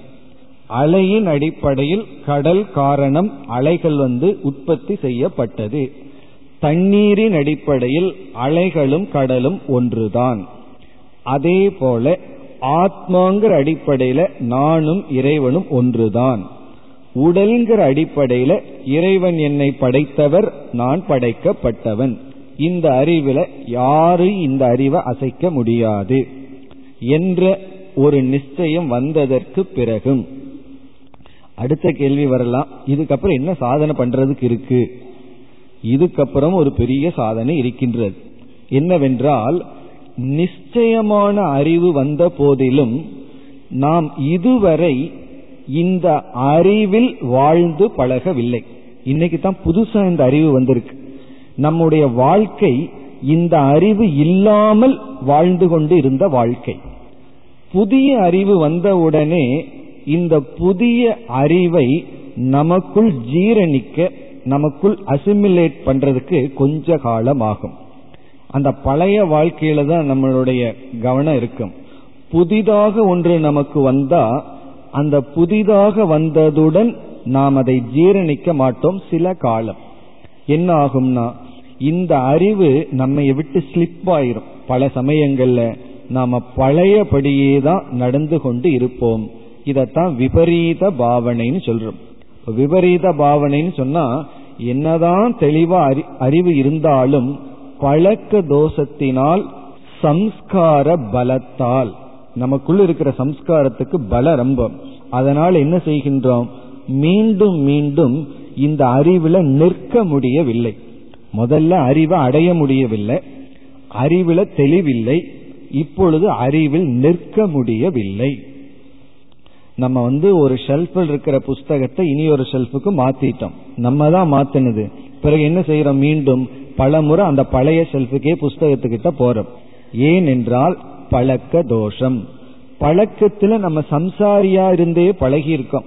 அலையின் அடிப்படையில் கடல் காரணம் அலைகள் வந்து உற்பத்தி செய்யப்பட்டது. தண்ணீரின் அடிப்படையில் அலைகளும் கடலும் ஒன்றுதான். அதே போல ஆத்மாங்கிற அடிப்படையில நானும் இறைவனும் ஒன்றுதான். உடல்கிற அடிப்படையில இறைவன் என்னை படைத்தவர் நான் படைக்கப்பட்டவன். இந்த அறிவுல யாரும் இந்த அறிவை அசைக்க முடியாது என்ற ஒரு நிச்சயம் வந்ததற்கு பிறகும். அடுத்த கேள்வி வரலாம். இதுக்கப்புறம் என்ன சாதனை பண்றதுக்கு இருக்கு? இதுக்கப்புறம் ஒரு பெரிய சாதனை இருக்கின்றது. என்னவென்றால் நிச்சயமான அறிவு வந்த போதிலும் நாம் இதுவரை இந்த அறிவில் வாழ்ந்து பழகவில்லை. இன்னைக்கு தான் புதுசா இந்த அறிவு வந்திருக்கு. நம்முடைய வாழ்க்கை இந்த அறிவு இல்லாமல் வாழ்ந்து கொண்டு இருந்த வாழ்க்கை. புதிய அறிவு வந்தவுடனே இந்த புதிய அறிவை நமக்குள் ஜீரணிக்க நமக்குள் அசிமிலேட் பண்றதுக்கு கொஞ்ச காலம் ஆகும் அந்த பழைய வாழ்க்கையில தான் நம்மளுடைய கவனம் இருக்கும். புதிதாக ஒன்று நமக்கு வந்தா அந்த புதிதாக வந்ததுடன் நாம் அதை ஜீரணிக்க மாட்டோம் சில காலம். என்ன ஆகும்னா இந்த அறிவு நம்மை விட்டு ஸ்லிப் ஆயிரும். பல சமயங்கள்ல நாம பழையபடியே தான் நடந்து கொண்டு இருப்போம். இதத்தான் விபரீத பாவனைன்னு சொல்றோம். விபரீத பாவனைன்னு சொன்னா என்னதான் தெளிவா அறிவு இருந்தாலும் பழக்க தோஷத்தினால் சம்ஸ்கார பலத்தால். நமக்குள்ள இருக்கிற சம்ஸ்காரத்துக்கு பல ரம்பம் அதனால் என்ன செய்கின்றோம்? மீண்டும் மீண்டும் இந்த அறிவுல நிற்க முடியவில்லை. முதல்ல அறிவை அடைய முடியவில்லை. அறிவுல தெளிவில்லை. இப்பொழுது அறிவில் நிற்க முடியவில்லை. நம்ம வந்து ஒரு ஷெல்ஃபில் இருக்கிற புஸ்தகத்தை இனி ஒரு ஷெல்ஃபுக்கு மாத்திட்டோம். நம்ம தான் மாத்தினது. பிறகு என்ன செய்யறோம் மீண்டும் பலமுறை அந்த பழைய செல்ஃபுக்கே புஸ்தகத்துக்கிட்ட போறோம். ஏன் என்றால் பழக்க தோஷம். பழக்கத்துல நம்ம சம்சாரியா இருந்தே பழகி இருக்கோம்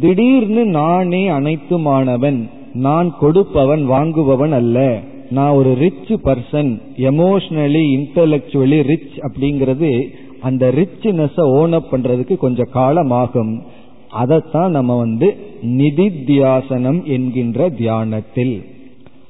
திடீர்னு நானே அனைத்துமானவன் நான் கொடுப்பவன் வாங்குபவன் அல்ல. நான் ஒரு rich person emotionally intellectually rich அப்படிங்கிறது அந்த ரிச்னஸ் ஓன் அப் பண்றதுக்கு கொஞ்சம் காலம் ஆகும் அதைத்தான் நம்ம வந்து நிதித்தியாசனம் என்கின்ற தியானத்தில்.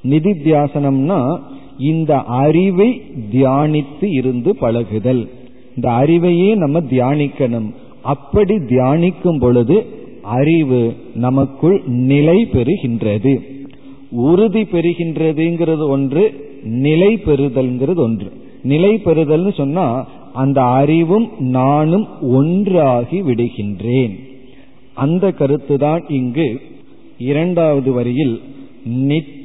நிதித்தியாசனம்னா இந்த அறிவை தியானித்து இருந்து பழகுதல். இந்த அறிவையே நம்ம தியானிக்கணும். அப்படி தியானிக்கும் பொழுது அறிவு நமக்குள் நிலை பெறுகின்றது. உறுதி பெறுகின்றதுங்கிறது ஒன்று நிலை பெறுதல்ங்கிறது ஒன்று. நிலை பெறுதல்னு சொன்னா அந்த அறிவும் நானும் ஒன்றாகி விடுகின்றேன். அந்த கருத்துதான் இங்கு இரண்டாவது வரியில்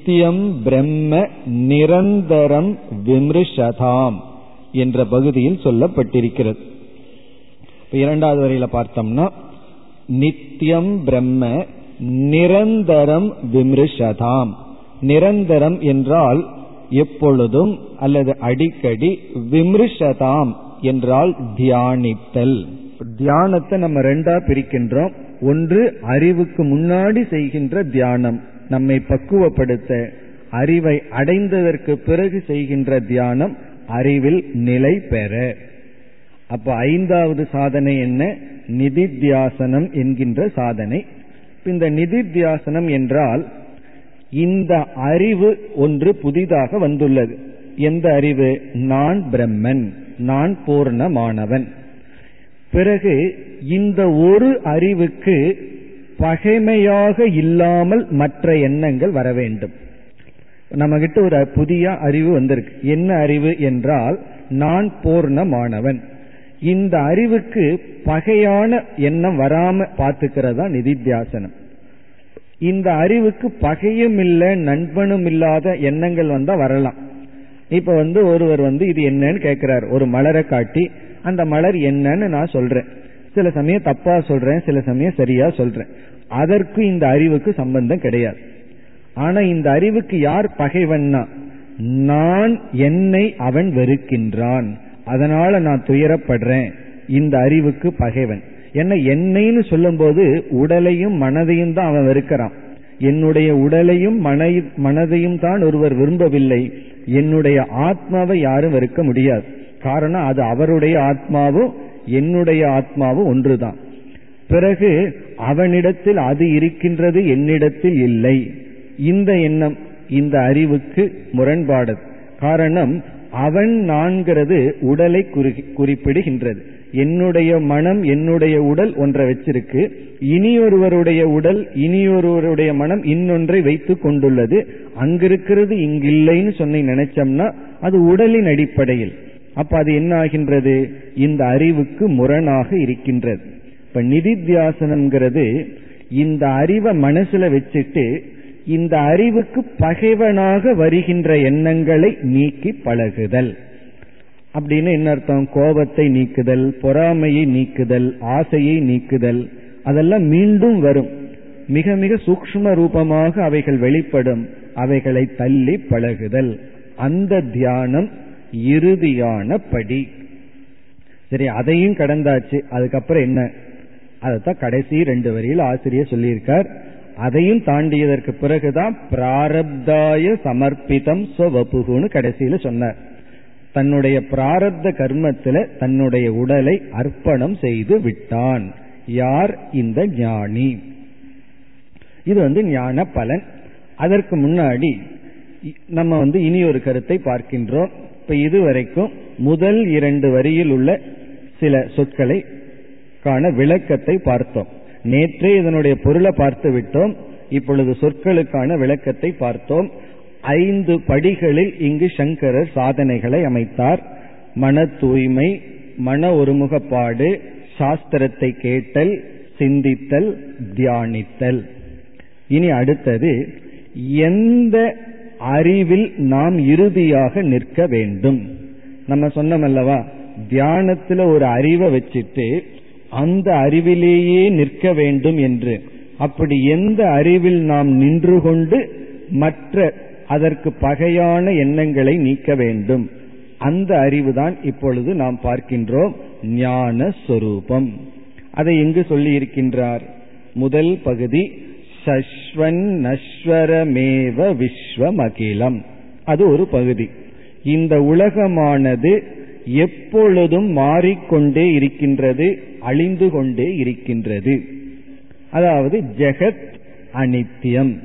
நித்தியம் பிரம்ம நிரந்தரம் விமிருஷதாம் என்ற பகுதியில் சொல்லப்பட்டிருக்கிறது. இரண்டாவது வரையில பார்த்தோம்னா நித்தியம் பிரம்ம நிரந்தரம் விமிருஷதாம். நிரந்தரம் என்றால் எப்பொழுதும் அல்லது அடிக்கடி விமிருஷதாம் என்றால் தியானித்தல். தியானத்தை நம்ம ரெண்டா பிரிக்கின்றோம். ஒன்று அறிவுக்கு முன்னாடி செய்கின்ற தியானம் நம்மை பக்குவப்படுத்த அறிவை அடைந்ததற்கு பிறகு செய்கின்ற தியானம் அறிவில் நிலை பெற. அப்ப ஐந்தாவது சாதனை என்ன? நிதித்தியாசனம் என்கின்ற சாதனை. இந்த நிதித்தியாசனம் என்றால் இந்த அறிவு ஒன்று புதிதாக வந்துள்ளது. எந்த அறிவு? நான் பிரம்மன் நான் பூர்ணமானவன். பிறகு இந்த ஒரு அறிவுக்கு பகைமையாக இல்லாமல் மற்ற எண்ணங்கள் வர வேண்டும். நம்ம கிட்ட ஒரு புதிய அறிவு வந்திருக்கு. என்ன அறிவு என்றால் நான் பூர்ணமானவன் இந்த அறிவுக்கு பகையான எண்ணம் வராம பார்த்துக்கிறதா நிதித்தியாசனம். இந்த அறிவுக்கு பகையும் இல்லை நண்பனும் இல்லாத எண்ணங்கள் வந்தா வரலாம். இப்ப வந்து ஒருவர் வந்து இது என்னன்னு கேட்கிறார் ஒரு மலரை காட்டி அந்த மலர் என்னன்னு நான் சொல்றேன். சில சமயம் தப்பா சொல்றேன் சில சமயம் சரியா சொல்றேன். அதற்கு இந்த அறிவுக்கு சம்பந்தம் கிடையாது. ஆனா இந்த அறிவுக்கு யார் பகைவன்னா நான் என்னை அவன் வெறுக்கின்றான். அதனால நான் துயரப்படுறேன். இந்த அறிவுக்கு பகைவன். என்ன என்னைன்னு சொல்லும் போது உடலையும் மனதையும் தான் அவன் வெறுக்கிறான். என்னுடைய உடலையும் மனதையும் தான் ஒருவர் விரும்பவில்லை. என்னுடைய ஆத்மாவை யாரும் வெறுக்க முடியாது. காரணம் அது அவருடைய ஆத்மாவும் என்னுடைய ஆத்மாவும் ஒன்றுதான். பிறகு அவனிடத்தில் அது இருக்கின்றது என்னிடத்தில் இல்லை. இந்த எண்ணம் இந்த அறிவுக்கு முரண்பாடு. காரணம் அவன் நான்கிறது உடலை குறிப்பிடுகின்றது. என்னுடைய மனம் என்னுடைய உடல் ஒன்றை வச்சிருக்கு. இனியொருவருடைய உடல் இனியொருவருடைய மனம் இன்னொன்றை வைத்து கொண்டுள்ளது. அங்கிருக்கிறது இங்கில்லைன்னு சொன்ன நினைச்சோம்னா அது உடலின் அடிப்படையில். அப்ப அது என்ன ஆகின்றது இந்த அறிவுக்கு முரணாக இருக்கின்றது. இப்ப நிதித்தியாசனம்ங்கிறது இந்த அறிவை மனசுல வச்சுட்டு இந்த அறிவுக்கு பகைவனாக வருகின்ற எண்ணங்களை நீக்கி பழகுதல். அப்படின்னு என்ன அர்த்தம்? கோபத்தை நீக்குதல் பொறாமையை நீக்குதல் ஆசையை நீக்குதல் அதெல்லாம் மீண்டும் வரும். மிக மிக சூக்ம ரூபமாக அவைகள் வெளிப்படும். அவைகளை தள்ளி பழகுதல். அந்த தியானம் இறுதியான படி சரி அதையும் கடந்தாச்சு. அதுக்கப்புறம் என்ன? அதைத்தான் கடைசி ரெண்டு வரியில் ஆசிரியர் சொல்லியிருக்கார். அதையும் தாண்டியதற்கு பிறகுதான் பிராரப்தாய சமர்ப்பிதம் சொவப்புகுன்னு கடைசியில சொன்னார். தன்னுடைய பிராரப்த கர்மத்துல தன்னுடைய உடலை அர்ப்பணம் செய்து விட்டான். யார்? இந்த ஞானி. இது வந்து ஞான பலன். அதற்கு முன்னாடி நம்ம வந்து இனி ஒரு கருத்தை பார்க்கின்றோம். இப்ப இதுவரைக்கும் முதல் இரண்டு வரியில் உள்ள சில சொற்களை காண விளக்கத்தை பார்த்தோம். நேற்றே இதனுடைய பொருளை பார்த்து விட்டோம். இப்பொழுது சொற்களுக்கான விளக்கத்தை பார்த்தோம். ஐந்து படிகளில் இங்கு சங்கரர் சாதனைகளை அமைத்தார். மன தூய்மை மன ஒருமுகப்பாடு சாஸ்திரத்தை கேட்டல் சிந்தித்தல் தியானித்தல். இனி அடுத்தது எந்த அறிவில் நாம் இறுதியாக நிற்க வேண்டும். நம்ம சொன்னோம் அல்லவா தியானத்துல ஒரு அறிவை வச்சுட்டு அந்த அறிவிலேயே நிற்க வேண்டும் என்று. அப்படி எந்த அறிவில் நாம் நின்று கொண்டு மற்ற அதற்கு பகையான எண்ணங்களை நீக்க வேண்டும். அந்த அறிவுதான் இப்பொழுது நாம் பார்க்கின்றோம் ஞான சொரூபம் அதை எங்கு சொல்லி இருக்கின்றார் முதல் பகுதி சஸ்வன்னஸ்வரமேவ விஸ்வமகிலம். அது ஒரு பகுதி. இந்த உலகமானது எப்பொழுதும் மாறிக்கொண்டே இருக்கின்றது அழிந்து கொண்டே இருக்கின்றது. அதாவது ஜெகத் அனித்தியம்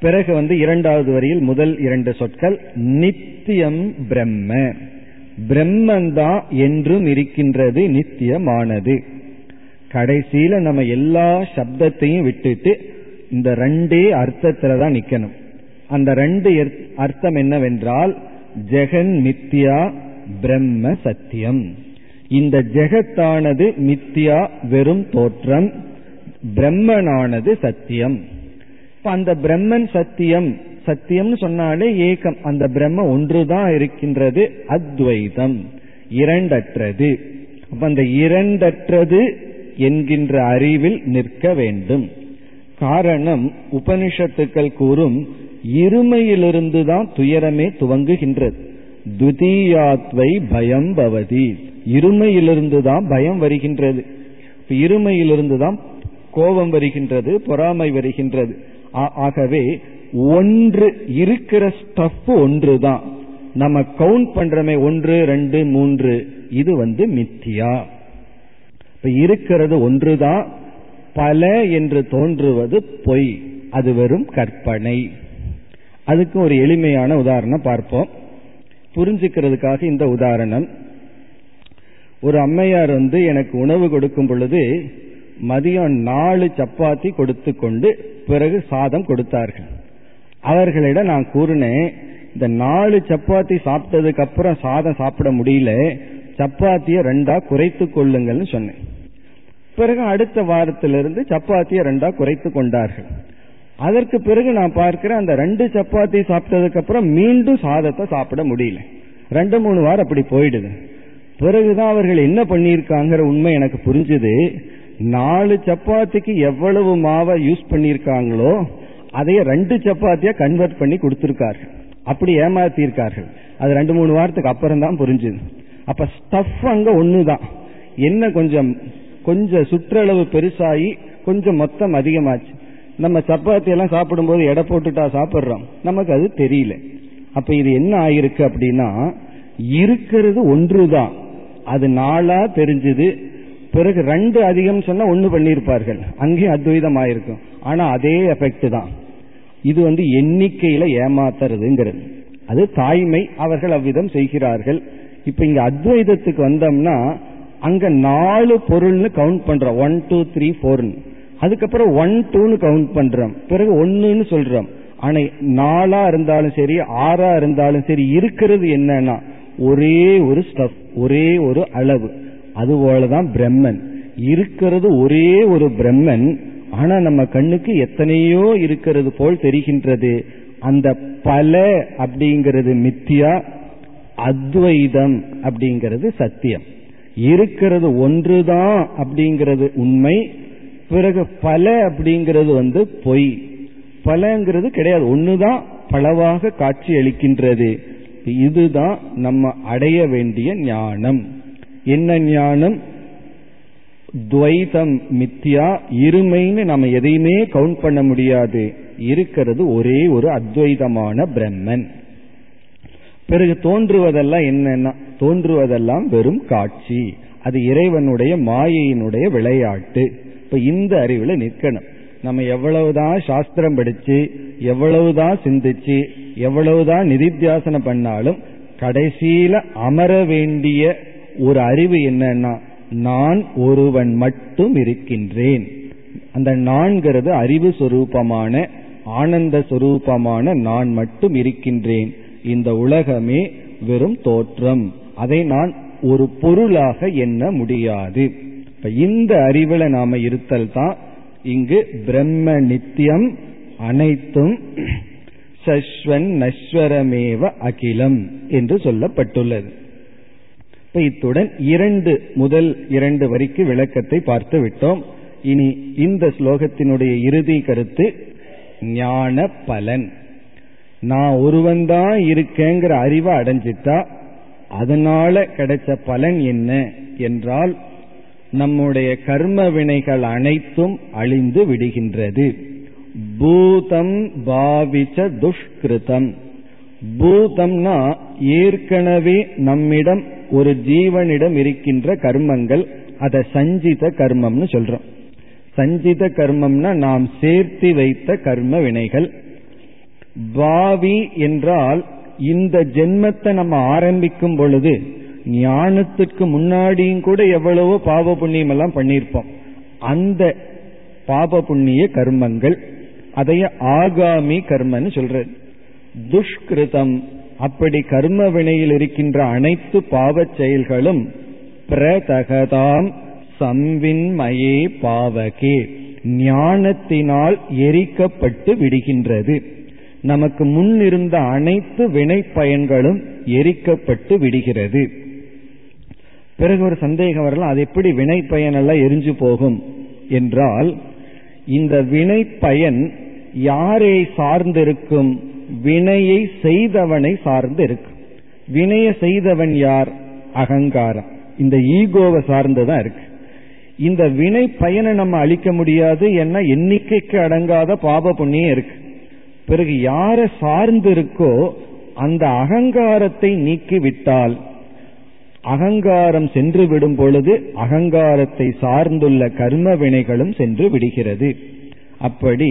பிறகு வந்து இரண்டாவது வரியில் முதல் இரண்டு சொற்கள் நித்தியம் பிரம்ம. பிரம்மந்தான் என்றும் இருக்கின்றது நித்தியமானது கடைசியில நம்ம எல்லா சப்தத்தையும் விட்டுட்டு இந்த ரெண்டே அர்த்தத்துல தான் நிக்கணும். அந்த ரெண்டு அர்த்தம் என்னவென்றால் ஜெகன் மித்தியா பிரம்ம சத்தியம். இந்த ஜெகத்தானது மித்தியா வெறும் தோற்றம் பிரம்மனானது சத்தியம். அந்த பிரம்மன் சத்தியம் சத்தியம்னு சொன்னாலே ஏகம். அந்த பிரம்ம ஒன்றுதான் இருக்கின்றது அத்வைதம் இரண்டற்றது. அப்ப அந்த இரண்டற்றது என்கின்ற அறிவில் நிற்க வேண்டும். காரணம் உபனிஷத்துக்கள் கூறும் இருமையிலிருந்து தான் துயரமே துவங்குகின்றது. துதியாத்வை பயம் பவதி. இருமையிலிருந்து தான் பயம் வருகின்றது. இருமையிலிருந்து தான் கோபம் வருகின்றது பொறாமை வருகின்றது. ஆகவே ஒன்று இருக்கிற ஸ்டஃப் ஒன்று தான் நம்ம கவுண்ட் பண்றமே ஒன்று ரெண்டு மூன்று இது வந்து மித்தியா. இப்ப இருக்கிறது ஒன்றுதான் பல என்று தோன்றுவது பொய். அது வெறும் கற்பனை. அதுக்கு ஒரு எளிமையான உதாரணம் பார்ப்போம். புரிஞ்சுக்கிறதுக்காக இந்த உதாரணம். ஒரு அம்மையார் வந்து எனக்கு உணவு கொடுக்கும் பொழுது மதியம் நாலு சப்பாத்தி கொடுத்து கொண்டு பிறகு சாதம் கொடுத்தார்கள். அவர்களிடம் நான் கூறினேன் இந்த நாலு சப்பாத்தி சாப்பிட்டதுக்கு அப்புறம் சாதம் சாப்பிட முடியல சப்பாத்தியை ரெண்டா குறைத்து கொள்ளுங்கள்னு சொன்னேன். பிறகு அடுத்த வாரத்திலிருந்து சப்பாத்தியை ரெண்டா குறைத்து கொண்டார்கள். அதற்கு பிறகு நான் பார்க்கிறேன் அந்த ரெண்டு சப்பாத்தி சாப்பிட்டதுக்கு அப்புறம் மீண்டும் சாதத்தை சாப்பிட முடியல. ரெண்டு மூணு வாரம் அப்படி போயிடுது. பிறகுதான் அவர்கள் என்ன பண்ணியிருக்காங்கிற உண்மை எனக்கு புரிஞ்சுது. நாலு சப்பாத்திக்கு எவ்வளவு மாவை யூஸ் பண்ணியிருக்காங்களோ அதைய ரெண்டு சப்பாத்தியா கன்வெர்ட் பண்ணி கொடுத்திருக்கார்கள். அப்படி ஏமாத்தியிருக்கார்கள். அது ரெண்டு மூணு வாரத்துக்கு அப்புறம் தான் புரிஞ்சுது. அப்ப ஸ்டஃப் அங்க ஒண்ணுதான். என்ன கொஞ்சம் கொஞ்சம் சுற்றளவு பெருசாகி கொஞ்சம் மொத்தம் அதிகமாச்சு. நம்ம சப்பாத்தி எல்லாம் சாப்பிடும்போது எடை போட்டுட்டா சாப்பிட்றோம். நமக்கு அது தெரியல. அப்ப இது என்ன ஆயிருக்கு அப்படின்னா இருக்கிறது ஒன்றுதான். அது நாளா தெரிஞ்சது. பிறகு ரெண்டு அதிகம் சொன்னா ஒன்னு பண்ணியிருப்பார்கள். அங்கேயும் அத்வைதம் ஆயிருக்கும் ஆனா அதே எஃபெக்ட் தான். இது வந்து எண்ணிக்கையில ஏமாத்துறதுங்கிறது. அது தாய்மை அவர்கள் அவ்விதம் செய்கிறார்கள். இப்ப இங்க அத்வைதத்துக்கு வந்தோம்னா அங்க நாலு பொருள்னு கவுண்ட் பண்றோம். ஒன் டூ த்ரீ ஃபோர்னு அதுக்கப்புறம் ஒன் டூன்னு கவுண்ட் பண்றோம். பிறகு ஒன்னுன்னு சொல்றோம். ஆனா நாலா இருந்தாலும் சரி ஆறா இருந்தாலும் சரி இருக்கிறது என்னன்னா ஒரே ஒரு ஸ்டப் ஒரே ஒரு அளவு. அதுபோலதான் பிரம்மன். இருக்கிறது ஒரே ஒரு பிரம்மன். ஆனா நம்ம கண்ணுக்கு எத்தனையோ இருக்கிறது போல் தெரிகின்றது. அந்த பல அப்படிங்கிறது மித்தியா அத்வைதம் அப்படிங்கிறது சத்தியம். இருக்கிறது ஒன்றுதான் அப்படிங்கிறது உண்மை. பிறகு பல அப்படிங்கிறது வந்து பொய். பலங்கிறது கிடையாது. ஒன்றுதான் பலவாக காட்சி அளிக்கின்றது. இதுதான் நம்ம அடைய வேண்டிய ஞானம். என்ன ஞானம்? துவைதம் மித்தியா இருமைன்னு நம்ம எதையுமே கவுண்ட் பண்ண முடியாது. இருக்கிறது ஒரே ஒரு அத்வைதமான பிரம்மன். பிறகு தோன்றுவதெல்லாம் என்னன்னா தோன்றுவதெல்லாம் வெறும் காட்சி. அது இறைவனுடைய மாயையினுடைய விளையாட்டு. இப்ப இந்த அறிவுல நிற்கணும். நம்ம எவ்வளவுதான் சாஸ்திரம் படிச்சு எவ்வளவுதான் சிந்திச்சு எவ்வளவுதான் நிதித்தியாசனம் பண்ணாலும் கடைசியில அமர வேண்டிய ஒரு அறிவு என்னன்னா நான் ஒருவன் மட்டும் இருக்கின்றேன். அந்த நான்கிறது அறிவு சொரூபமான ஆனந்த சொரூபமான நான் மட்டும் இருக்கின்றேன். இந்த உலகமே வெறும் தோற்றம். அதை நான் ஒரு பொருளாக எண்ண முடியாது. இந்த அறிவுல நாம இருத்தல் தான் இங்கு பிரம்ம நித்தியம் அனைத்தும் சஸ்வன் நஸ்வரமேவ அகிலம் என்று சொல்லப்பட்டுள்ளது. இப்ப இத்துடன் இரண்டு முதல் இரண்டு வரிக்கு விளக்கத்தை பார்த்து விட்டோம். இனி இந்த ஸ்லோகத்தினுடைய இறுதி கருத்து ஞான பலன் நான் ஒருவன் தான் இருக்கேங்கிற அறிவை அடைஞ்சிட்டா அதனால கிடைச்ச பலன் என்ன என்றால் நம்முடைய கர்ம வினைகள் அனைத்தும் அழிந்து விடுகின்றது. பூதம் பாவிச்ச துஷ்கிருதம். பூதம்னா ஏற்கனவே நம்மிடம் ஒரு ஜீவனிடம் இருக்கின்ற கர்மங்கள் அதை சஞ்சித கர்மம்னு சொல்றோம். சஞ்சித கர்மம்னா நாம் சேர்த்தி வைத்த கர்ம வினைகள். பாவி என்றால் இந்த ஜென்மத்தை நம்ம ஆரம்பிக்கும் பொழுது ஞானத்துக்கு முன்னாடியும் கூட எவ்வளவோ பாவ புண்ணியம் எல்லாம் பண்ணியிருப்போம். அந்த பாப புண்ணிய கர்மங்கள் அதைய ஆகாமி கர்மன்னு சொல்றது. துஷ்கிருதம் அப்படி கர்ம வினையில் இருக்கின்ற அனைத்து பாவச் செயல்களும் பிரதகதாம் சம்வின்மயே பாவகே. ஞானத்தினால் எரிக்கப்பட்டு விடுகின்றது. நமக்கு முன் இருந்த அனைத்து வினை பயன்களும் எரிக்கப்பட்டு விடுகிறது. பிறகு ஒரு சந்தேகம் வரலாம் அது எப்படி வினை பயனெல்லாம் எரிஞ்சு போகும் என்றால் இந்த வினை பயன் யாரை சார்ந்திருக்கும்? வினையை செய்தவனை சார்ந்து இருக்கு வினையை செய்தவன் யார்? அகங்காரம். இந்த ஈகோவை சார்ந்துதான் இருக்கு. இந்த வினை பயனை நம்ம அழிக்க முடியாது ஏன்னா எண்ணிக்கைக்கு அடங்காத பாப புண்ணியம் இருக்கு. பிறகு யாரை சார்ந்து இருக்கோ அந்த அகங்காரத்தை நீக்கிவிட்டால் அகங்காரம் சென்று விடும் பொழுது அகங்காரத்தை சார்ந்துள்ள கர்ம வினைகளும் சென்று விடுகிறது. அப்படி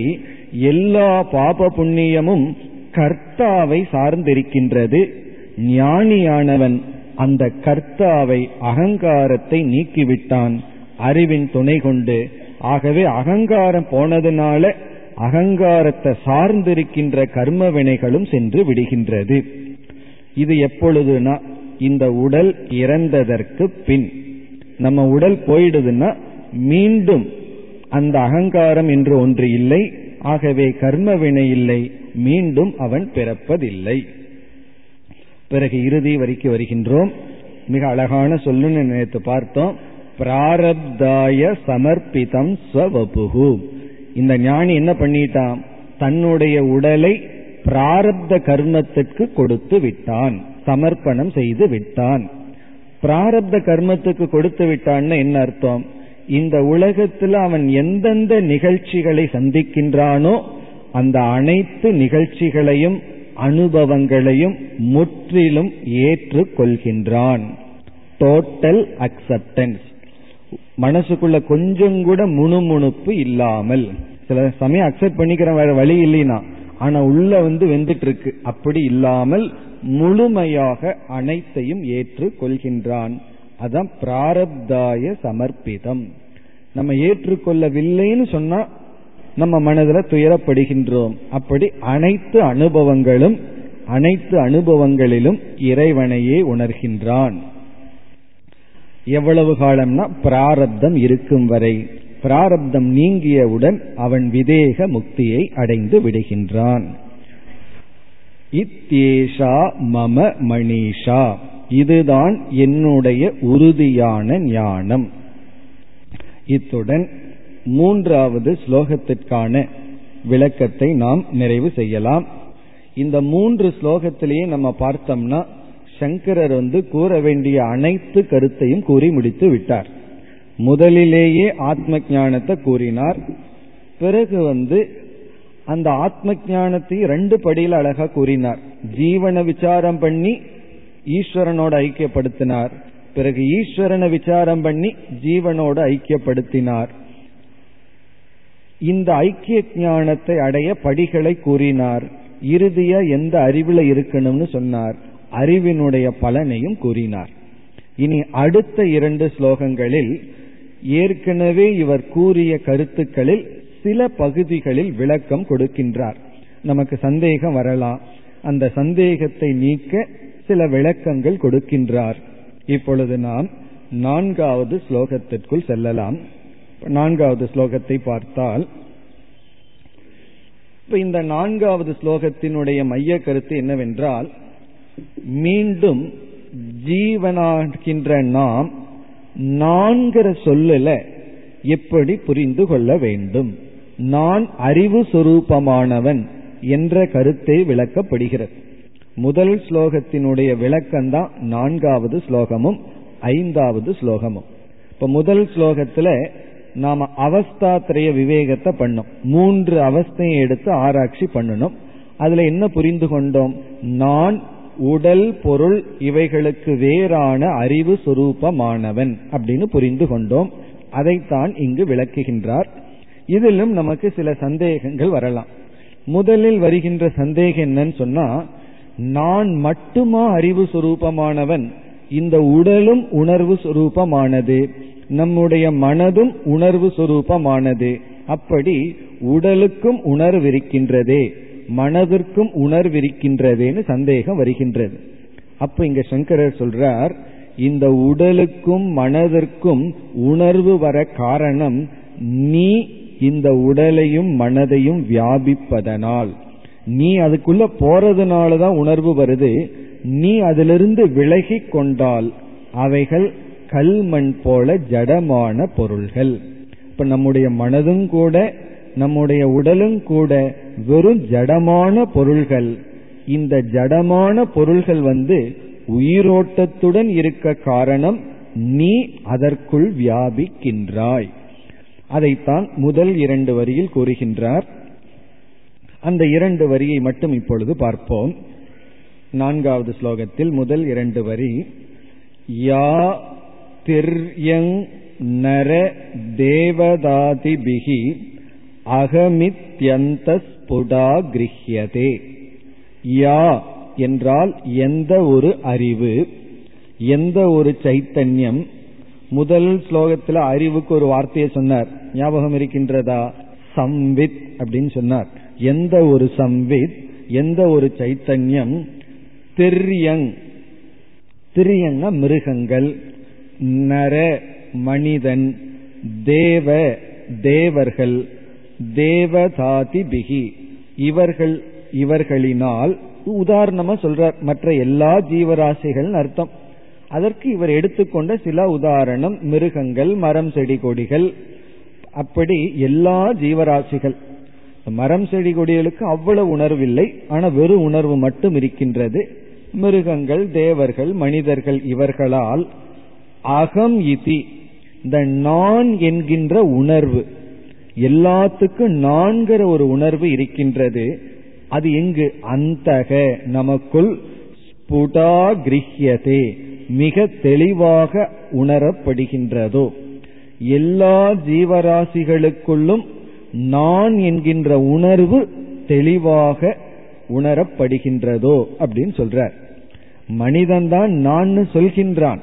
எல்லா பாப புண்ணியமும் கர்த்தாவை சார்ந்திருக்கின்றது. ஞானியானவன் அந்த கர்த்தாவை அகங்காரத்தை நீக்கிவிட்டான். அறிவின் துணை கொண்டு. ஆகவே அகங்காரம் போனதுனால அகங்காரத்தை சார்ந்திருக்கின்ற கர்ம வினைகளும் சென்று விடுகின்றது. இது எப்பொழுதுனா இந்த உடல் இறந்ததற்கு பின். நம்ம உடல் போயிடுதுன்னா மீண்டும் அந்த அகங்காரம் என்று ஒன்று இல்லை ஆகவே கர்ம வினை இல்லை மீண்டும் அவன் பிறப்பதில்லை. பிறகு இறுதி வரைக்கு வருகின்றோம். மிக அழகான சொல்லுன்னு நினைத்து பார்த்தோம். பிராரப்தாய சமர்ப்பிதம் ஸ்வபுகு இந்த ஞானி என்ன பண்ணிட்டான்? தன்னுடைய உடலை பிராரப்த கர்மத்திற்கு கொடுத்து விட்டான். சமர்ப்பணம் செய்து விட்டான். பிராரப்த கர்மத்துக்கு கொடுத்து விட்டான்னு என்ன அர்த்தம்? இந்த உலகத்தில் அவன் எந்தெந்த நிகழ்ச்சிகளை சந்திக்கின்றானோ அந்த அனைத்து நிகழ்ச்சிகளையும் அனுபவங்களையும் முற்றிலும் ஏற்றுக்கொள்கின்றான். டோட்டல் அக்செப்டன்ஸ் மனசுக்குள்ள கொஞ்சம் கூட முணுமுணுப்பு இல்லாமல் சில சமயம் அக்செப்ட் பண்ணிக்கிற வேற வழி இல்லைனா ஆனா உள்ள வந்து வெந்துட்டு இருக்கு அப்படி இல்லாமல் முழுமையாக அனைத்தையும் ஏற்று கொள்கின்றான் அதான் பிராரப்தாய சமர்ப்பிதம். நம்ம ஏற்றுக்கொள்ளவில்லைன்னு சொன்னா நம்ம மனதில் துயரப்படுகின்றோம். அப்படி அனைத்து அனுபவங்களும் அனைத்து அனுபவங்களிலும் இறைவனையே உணர்கின்றான். எவ்வளவு காலம்னா பிராரப்தம் இருக்கும் வரை. பிராரப்தம் நீங்கியவுடன் அவன் விதேக முக்தியை அடைந்து விடுகின்றான். இத்தேஷா மம மணிஷா. இதுதான் என்னுடைய உறுதியான ஞானம். இத்துடன் மூன்றாவது ஸ்லோகத்திற்கான விளக்கத்தை நாம் நிறைவு செய்யலாம். இந்த மூன்று ஸ்லோகத்திலேயே நம்ம பார்த்தோம்னா சங்கரர் வந்து கூற வேண்டிய அனைத்து கருத்தையும் கூறி முடித்து விட்டார். முதலிலேயே ஆத்ம ஞானத்தை கூறினார். பிறகு வந்து அந்த ஆத்ம ஞானத்தை ரெண்டு படியில் அழகா கூறினார். ஜீவனை விசாரம் பண்ணி ஈஸ்வரனோட ஐக்கியப்படுத்தினார். பிறகு ஈஸ்வரனை விசாரம் பண்ணி ஜீவனோட ஐக்கியப்படுத்தினார். இந்த ஐக்கிய ஞானத்தை அடைய படிகளை கூறினார். இறுதியா எந்த அறிவுல இருக்கணும்னு சொன்னார். அறிவினுடைய பலனையும் கூறினார். இனி அடுத்த இரண்டு ஸ்லோகங்களில் ஏற்கனவே இவர் கூறிய கருத்துக்களில் சில பகுதிகளில் விளக்கம் கொடுக்கின்றார். நமக்கு சந்தேகம் வரலாம். அந்த சந்தேகத்தை நீக்க சில விளக்கங்கள் கொடுக்கின்றார். இப்பொழுது நாம் நான்காவது ஸ்லோகத்திற்குள் செல்லலாம். நான்காவது ஸ்லோகத்தை பார்த்தால் இப்ப இந்த நான்காவது ஸ்லோகத்தினுடைய மைய கருத்து என்னவென்றால் மீண்டும் ஜீவனாகின்ற நாம் நான்கிற சொல்லல எப்படி புரிந்து கொள்ள வேண்டும்? நான் அறிவு சொரூபமானவன் என்ற கருத்தை விளக்கப்படுகிறது. முதல் ஸ்லோகத்தினுடைய விளக்கம்தான் நான்காவது ஸ்லோகமும் ஐந்தாவது ஸ்லோகமும். இப்ப முதல் ஸ்லோகத்துல நாம அவஸ்தாத்திரைய விவேகத்தை பண்ணோம். மூன்று அவஸ்தையை எடுத்து ஆராய்ச்சி பண்ணணும். அதுல என்ன புரிந்து கொண்டோம்? நான் உடல் பொருள் இவைகளுக்கு வேறான அறிவு சுரூபமானவன் அப்படின்னு புரிந்து கொண்டோம். அதைத்தான் இங்கு விளக்குகின்றார். இதிலும் நமக்கு சில சந்தேகங்கள் வரலாம். முதலில் வருகின்ற சந்தேகம் என்னன்னு சொன்னா நான் மட்டுமா அறிவு சுரூபமானவன்? இந்த உடலும் உணர்வு சுரூபமானது நம்முடைய மனதும் உணர்வு சுரூபமானது. அப்படி உடலுக்கும் உணர்விருக்கின்றதே மனதிற்கும் உணர்விருக்கின்றதேன்னு சந்தேகம் வருகின்றது. அப்ப இங்க சங்கரர் சொல்றார் இந்த உடலுக்கும் மனதிற்கும் உணர்வு வர காரணம் நீ இந்த உடலையும் மனதையும் வியாபிப்பதனால். நீ அதுக்குள்ள போறதுனாலதான் உணர்வு வருது. நீ அதிலிருந்து விலகி கொண்டால் அவைகள் கல்மண் போல ஜடமான பொருள்கள். இப்ப நம்முடைய மனதும் கூட நம்முடைய உடலும் கூட வெறும் ஜடமான பொருள்கள். இந்த ஜடமான பொருள்கள் வந்து உயிரோட்டத்துடன் இருக்க காரணம் நீ அதற்குள் வியாபிக்கின்றாய். அதைத்தான் முதல் இரண்டு வரியில் கூறுகின்றார். அந்த இரண்டு வரியை மட்டும் இப்பொழுது பார்ப்போம். நான்காவது ஸ்லோகத்தில் முதல் இரண்டு வரி யா திர்யங் நர தேவதாதிபிகி அகமித்யந்த ஸ்புடா கிரகியதே யா என்றால் எந்த ஒரு அறிவு எந்த ஒரு சைத்தன்யம். முதல் ஸ்லோகத்தில் அறிவுக்கு ஒரு வார்த்தையை சொன்னார். ஞாபகம் இருக்கின்றதா? சம்வித் அப்படின்னு சொன்னார். எந்த ஒரு சம்வித் எந்த ஒரு சைத்தன்யம்? திரியங். திரியங்க மிருகங்கள். நர மனிதன் தேவ தேவர்கள். தேவதாதி பிகி இவர்கள் இவர்களினால் உதாரணமா சொல்றார் மற்ற எல்லா ஜீவராசிகள் அர்த்தம். அதற்கு இவர் எடுத்துக்கொண்ட சில உதாரணம் மிருகங்கள் மரம் செடி கொடிகள் அப்படி எல்லா ஜீவராசிகள். மரம் செடி கொடிகளுக்கு அவ்வளவு உணர்வில்லை ஆனா வெறும் உணர்வு மட்டும் இருக்கின்றது. மிருகங்கள் தேவர்கள் மனிதர்கள் இவர்களால் அகம் இதி இந்த நான் என்கின்ற உணர்வு. எல்லாத்துக்கும் நான்கிற ஒரு உணர்வு இருக்கின்றது. அது எங்கு? அந்தக நமக்குள் ஸ்புடா மிக தெளிவாக உணரப்படுகின்றதோ. எல்லா ஜீவராசிகளுக்குள்ளும் நான் என்கின்ற உணர்வு தெளிவாக உணரப்படுகின்றதோ அப்படின்னு சொல்றார். மனிதன் தான் நான் சொல்கின்றான்.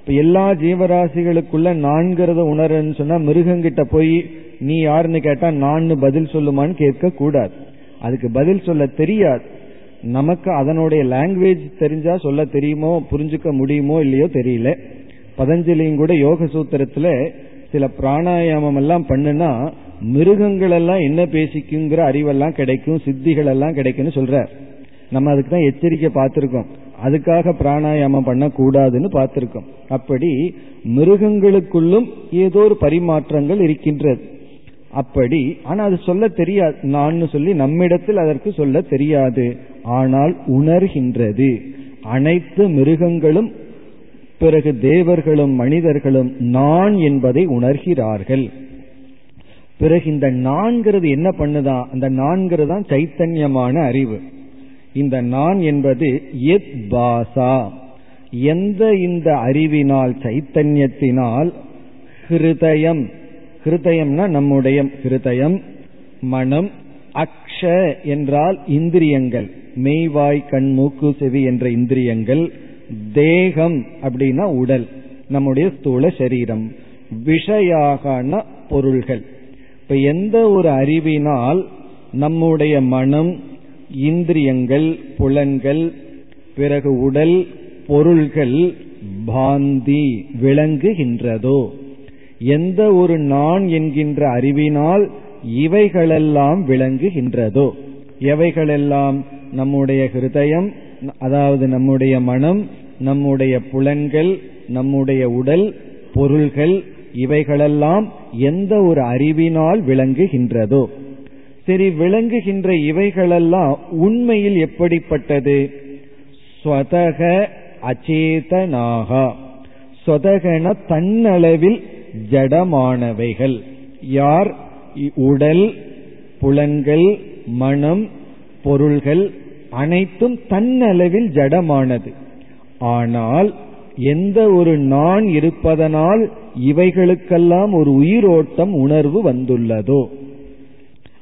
இப்ப எல்லா ஜீவராசிகளுக்குள்ள நான்கிறத உணரன்னு சொன்னா மிருகங்கிட்ட போய் நீ யாருன்னு கேட்டா நான் பதில் சொல்லுமான்னு கேட்க கூடாது. அதுக்கு பதில் சொல்ல தெரியாது. நமக்கு அதனுடைய லாங்குவேஜ் தெரிஞ்சா சொல்ல தெரியுமோ புரிஞ்சுக்க முடியுமோ இல்லையோ தெரியல. பதஞ்சலியும் கூட யோக சூத்திரத்துல சில பிராணாயாமம் எல்லாம் பண்ணுனா மிருகங்கள் எல்லாம் என்ன பேசிக்குங்கிற அறிவெல்லாம் கிடைக்கும் சித்திகள் எல்லாம் கிடைக்கும்னு சொல்ற நம்ம அதுக்கு தான் எச்சரிக்கை பார்த்திருக்கோம். அதுக்காக பிராணாயாமம் பண்ணக்கூடாதுன்னு பார்த்திருக்கோம். அப்படி மிருகங்களுக்குள்ளும் ஏதோ ஒரு பரிமாற்றங்கள் இருக்கின்றது. அப்படி. ஆனா அது சொல்ல தெரியாது. நான் சொல்லி நம்மிடத்தில் அதற்கு சொல்ல தெரியாது. ஆனால் உணர்கின்றது. அனைத்து மிருகங்களும் பிறகு தேவர்களும் மனிதர்களும் நான் என்பதை உணர்கிறார்கள். பிறகு இந்த நான்கிறது என்ன பண்ணுதான் அந்த நான்கிறது தான் சைத்தன்யமான அறிவு. இந்த நான் என்பது எத் பாசா. எந்த இந்த அறிவினால் சைத்தன்யத்தினால் ஹிருதயம் ஹிருதயம்னா நம்முடைய ஹிருதயம் மனம் அக்ஷ என்றால் இந்திரியங்கள். மெய்வாய் கண் மூக்கு செவி என்ற இந்திரியங்கள். தேகம் அப்படின்னா உடல் நம்முடைய ஸ்தூல சரீரம். விஷயாகான பொருள்கள். இப்ப எந்த ஒரு அறிவினால் நம்முடைய மனம் இந்திரியங்கள் புலன்கள் பிறகு உடல் பொருள்கள் பாந்தி விளங்குகின்றதோ? எந்த ஒரு நான் என்கின்ற அறிவினால் இவைகளெல்லாம் விளங்குகின்றதோ. எவைகளெல்லாம் நம்முடைய ஹிருதயம் அதாவது நம்முடைய மனம் நம்முடைய புலன்கள் நம்முடைய உடல் பொருள்கள் இவைகளெல்லாம் எந்த ஒரு அறிவினால் விளங்குகின்றதோ. சரி விளங்குகின்ற இவைகளெல்லாம் உண்மையில் எப்படிப்பட்டது? ஸ்வதக அச்சேதனாகா. சொதகன தன்னளவில் ஜடமானவைகள். யார்? உடல் புலன்கள் மனம் பொருள்கள் அனைத்தும் தன்னளவில் ஜடமானது. ஆனால் எந்த ஒரு நான் இருப்பதனால் இவைகளுக்கெல்லாம் ஒரு உயிரோட்டம் உணர்வு வந்துள்ளதோ?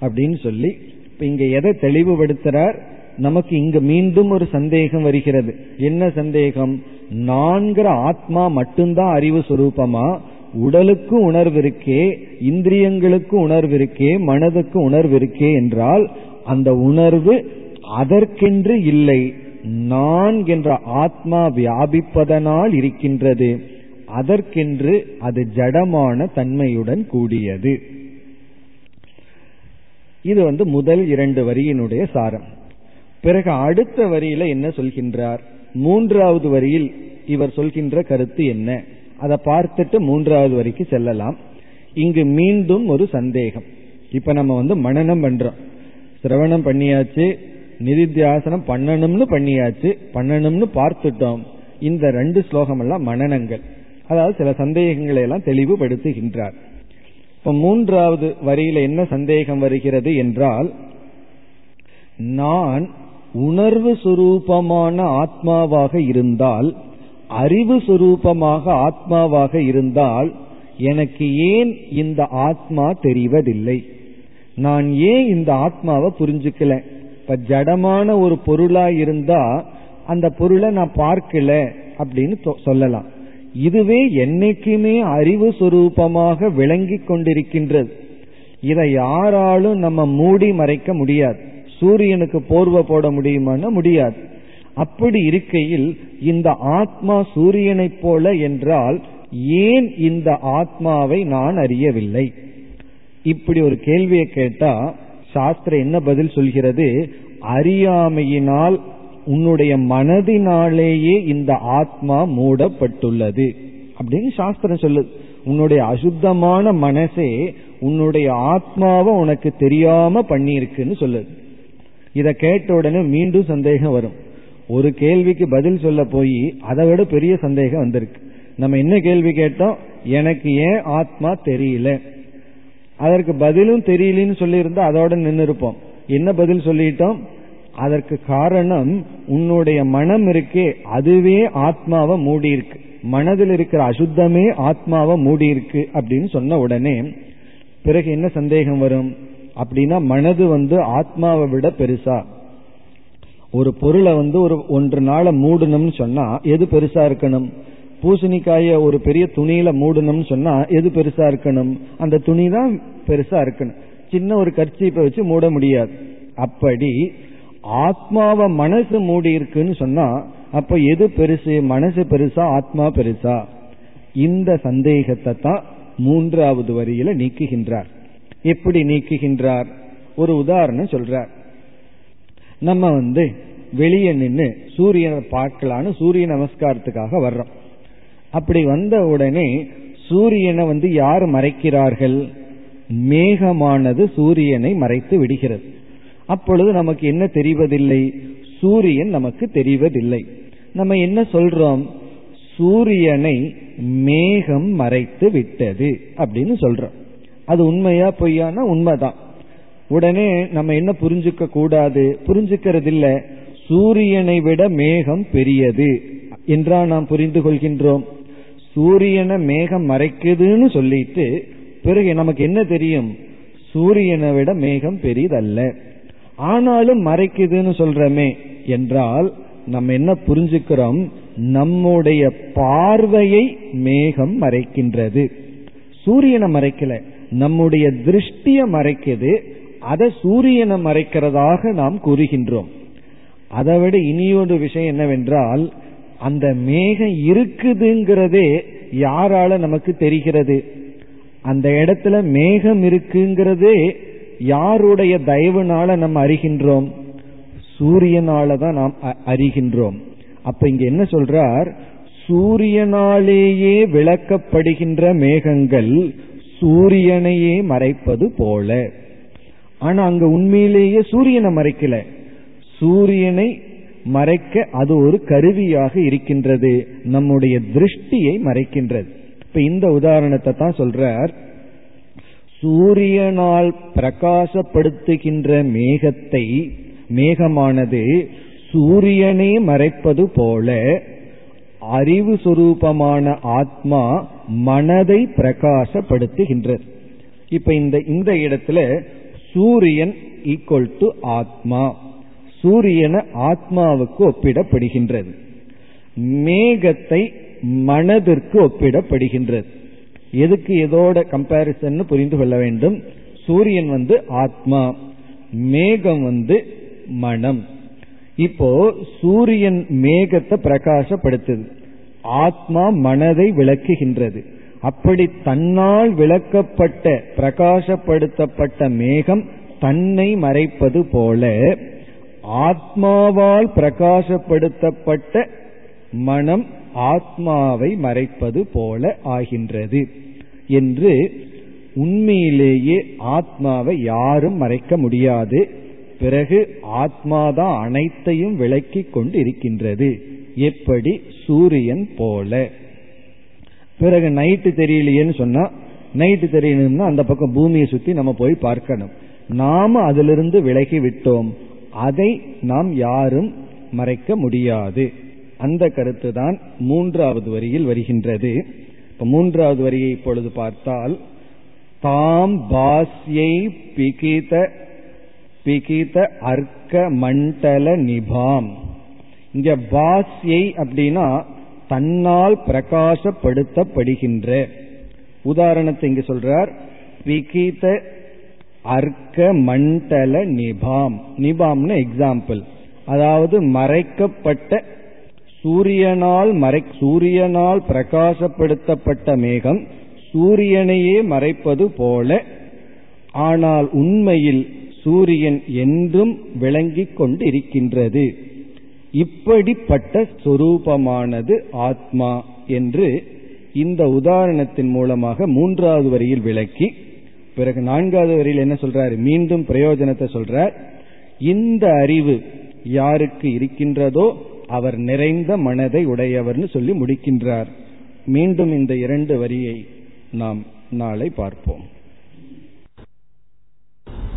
அப்படின்னு சொல்லி இப்ப இங்க எதை தெளிவுபடுத்துறார்? நமக்கு இங்க மீண்டும் ஒரு சந்தேகம் வருகிறது. என்ன சந்தேகம்? நான்கிற ஆத்மா மட்டும்தான் அறிவு சுரூபமா? உடலுக்கு உணர்வு இருக்கே இந்திரியங்களுக்கு உணர்வு இருக்கே மனதுக்கு உணர்வு இருக்கே என்றால் அந்த உணர்வு அதற்கென்று இல்லை. நான் என்ற ஆத்மா வியாபிப்பதனால் இருக்கின்றது. அதற்கென்று அது ஜடமான தன்மையுடன் கூடியது. இது வந்து முதல் இரண்டு வரியினுடைய சாரம். பிறகு அடுத்த வரியில என்ன சொல்கின்றார்? மூன்றாவது வரியில் இவர் சொல்கின்ற கருத்து என்ன? அதை பார்த்துட்டு மூன்றாவது வரைக்கும் செல்லலாம். இங்கு மீண்டும் ஒரு சந்தேகம். இப்ப நம்ம வந்து மனநம் பண்றோம். சிரவணம் பண்ணியாச்சு நிதித்தியாசனம் பண்ணணும்னு பண்ணியாச்சு பண்ணணும்னு பார்த்துட்டோம். இந்த ரெண்டு ஸ்லோகம் எல்லாம் மனநங்கள் அதாவது சில சந்தேகங்களை எல்லாம் தெளிவுபடுத்துகின்றார். இப்ப மூன்றாவது வரியில என்ன சந்தேகம் வருகிறது என்றால் நான் உணர்வு சுரூபமான ஆத்மாவாக இருந்தால் அறிவு சுரூபமாக ஆத்மாவாக இருந்தால் எனக்கு ஏன் இந்த ஆத்மா தெரிவதில்லை? நான் ஏன் இந்த ஆத்மாவை புரிஞ்சுக்கல? இப்ப ஜடமான ஒரு பொருளா இருந்தா அந்த பொருளை நான் பார்க்கல அப்படின்னு சொல்லலாம். இதுவே என்னைக்குமே அறிவு சுரூபமாக விளங்கி கொண்டிருக்கின்றது. இதை யாராலும் நம்ம மூடி மறைக்க முடியாது. சூரியனுக்கு போர்வை போட முடியுமான்னா முடியாது. அப்படி இருக்கையில் இந்த ஆத்மா சூரியனைப் போல என்றால் ஏன் இந்த ஆத்மாவை நான் அறியவில்லை? இப்படி ஒரு கேள்வியை கேட்டா சாஸ்திரம் என்ன பதில் சொல்கிறது? அறியாமையினால் உன்னுடைய மனதினாலேயே இந்த ஆத்மா மூடப்பட்டுள்ளது. அப்படின்னு சாஸ்திரம் சொல்லுது. உன்னுடைய அசுத்தமான மனசே உன்னுடைய ஆத்மாவை உனக்கு தெரியாம பண்ணியிருக்குன்னு சொல்லுது. இதை கேட்ட உடனே மீண்டும் சந்தேகம் வரும். ஒரு கேள்விக்கு பதில் சொல்ல போய் அதை விட பெரிய சந்தேகம் வந்திருக்கு. நம்ம என்ன கேள்வி கேட்டோம்? எனக்கு ஏன் ஆத்மா தெரியல? அதற்கு பதிலும் தெரியலன்னு சொல்லியிருந்தா அதோட நின்று இருப்போம் என்ன பதில் சொல்லிட்டோம்? அதற்கு காரணம் உன்னுடைய மனம் இருக்கே அதுவே ஆத்மாவை மூடி இருக்கு மனதில் இருக்கிற அசுத்தமே ஆத்மாவை மூடி இருக்கு அப்படின்னு சொன்ன உடனே பிறகு என்ன சந்தேகம் வரும்? அப்படின்னா மனது வந்து ஆத்மாவை விட பெருசா. ஒரு பொருளை வந்து ஒரு ஒன்று நாள மூடணும்னு சொன்னா எது பெருசா இருக்கணும்? பூசணிக்காய ஒரு பெரிய துணியில மூடணும்னு சொன்னா எது பெருசா இருக்கணும்? அந்த துணி தான் பெருசா இருக்கணும். சின்ன ஒரு கர்ச்சீப்பை வச்சு மூட முடியாது. அப்படி ஆத்மாவை மனசு மூடி இருக்குன்னு சொன்னா அப்ப எது பெருசு? மனசு பெருசா ஆத்மா பெருசா? இந்த சந்தேகத்தை தான் மூன்றாவது வரியில நீக்குகின்றார். எப்படி நீக்குகின்றார்? ஒரு உதாரணம் சொல்றார். நம்ம வந்து வெளியே நின்று சூரியனை பார்க்கலான்னு சூரிய நமஸ்காரத்துக்காக வர்றோம். அப்படி வந்த உடனே சூரியனை வந்து யார் மறைக்கிறார்கள்? மேகமானது சூரியனை மறைத்து விடுகிறது. அப்பொழுது நமக்கு என்ன தெரிவதில்லை? சூரியன் நமக்கு தெரிவதில்லை. நம்ம என்ன சொல்றோம்? சூரியனை மேகம் மறைத்து விட்டது அப்படின்னு சொல்றோம். அது உண்மையா பொய்யானா உண்மைதான். உடனே நம்ம என்ன புரிஞ்சுக்க கூடாது? புரிஞ்சுக்கிறது இல்ல சூரியனை விட மேகம் பெரியது. என்றா நாம் புரிந்து கொள்கின்றோம். சூரியனை மேகம் மறைக்குதுன்னு சொல்லிட்டு பிறகு நமக்கு என்ன தெரியும்? சூரியனை விட மேகம் பெரியதல்ல ஆனாலும் மறைக்குதுன்னு சொல்றமே என்றால் நம்ம என்ன புரிஞ்சுக்கிறோம்? நம்முடைய பார்வையை மேகம் மறைக்கின்றது. சூரியனை மறைக்கல. நம்முடைய திருஷ்டிய மறைக்குது. அதை சூரியனை மறைக்கிறதாக நாம் கூறுகின்றோம். அதை விட இனியொரு விஷயம் என்னவென்றால் அந்த மேகம் இருக்குதுங்கிறதே யாரால நமக்கு தெரிகிறது? அந்த இடத்துல மேகம் இருக்குங்கிறதே யாருடைய தயவுனால நம்ம அறிகின்றோம்? சூரியனால தான் நாம் அறிகின்றோம். அப்ப இங்க என்ன சொல்றார்? சூரியனாலேயே விளக்கப்படுகின்ற மேகங்கள் சூரியனையே மறைப்பது போல. ஆனா அங்க உண்மையிலேயே சூரியனை மறைக்கல. சூரியனை மறைக்க அது ஒரு கருவியாக இருக்கின்றது. நம்முடைய திருஷ்டியை மறைக்கின்றது. இப்ப இந்த உதாரணத்தை தான் சொல்றார். சூரியனால் பிரகாசப்படுத்துகின்ற மேகத்தை மேகமானது சூரியனே மறைப்பது போல அறிவு சுரூபமான ஆத்மா மனதை பிரகாசப்படுத்துகின்றது. இப்ப இந்த இந்த இடத்துல சூரியன் ஈக்குவல் டு ஆத்மா. சூரியனை ஆத்மாவுக்கு ஒப்பிடப்படுகின்றது. மேகத்தை மனதிற்கு ஒப்பிடப்படுகின்றது. எதுக்கு எதோட கம்பாரிசன் புரிந்து கொள்ள வேண்டும். சூரியன் வந்து ஆத்மா மேகம் வந்து மனம். இப்போ சூரியன் மேகத்தை பிரகாசப்படுத்துது. ஆத்மா மனதை விளக்குகின்றது. அப்படி தன்னால் விளக்கப்பட்ட பிரகாசப்படுத்தப்பட்ட மேகம் தன்னை மறைப்பது போல ஆத்மாவால் பிரகாசப்படுத்தப்பட்ட மனம் ஆத்மாவை மறைப்பது போல ஆகின்றது என்று உண்மையிலேயே ஆத்மாவை யாரும் மறைக்க முடியாது. பிறகு ஆத்மாதான் அனைத்தையும் விளக்கி கொண்டு இருக்கின்றது எப்படி? சூரியன் போல. பிறகு நைட்டு தெரியலையேன்னு சொன்னா நைட்டு தெரியணும்னா அந்த பக்கம் பூமியை சுத்தி நம்ம போய் பார்க்கணும். நாம அதிலிருந்து விலகி விட்டோம். அதை நாம் யாரும் மறைக்க முடியாது. அந்த கருத்து தான் மூன்றாவது வரியில் வருகின்றது. இப்ப மூன்றாவது வரியை இப்பொழுது பார்த்தால் தாம் பாஸ்யை பிகித பிகித அர்க்க மண்டல நிபாம். இங்க பாஸ்யை அப்படின்னா தன்னால் பிரகாசப்படுத்தப்படுகின்ற. உதாரணத்தை இங்கு சொல்றார் விகித அர்க்க மண்டல நிபாம். நிபாம்னு எக்ஸாம்பிள் அதாவது மறைக்கப்பட்ட சூரியனால் மறை சூரியனால் பிரகாசப்படுத்தப்பட்ட மேகம் சூரியனையே மறைப்பது போல ஆனால் உண்மையில் சூரியன் என்றும் விளங்கிக் கொண்டிருக்கின்றது. இப்படிப்பட்ட சொரூபமானது ஆத்மா என்று இந்த உதாரணத்தின் மூலமாக மூன்றாவது வரியில் விளக்கி பிறகு நான்காவது வரியில் என்ன சொல்றாரு? மீண்டும் பிரயோஜனத்தை சொல்றார். இந்த அறிவு யாருக்கு இருக்கின்றதோ அவர் நிறைந்த மனதை உடையவர்னு சொல்லி முடிக்கின்றார். மீண்டும் இந்த இரண்டு வரியை நாம் நாளை பார்ப்போம்.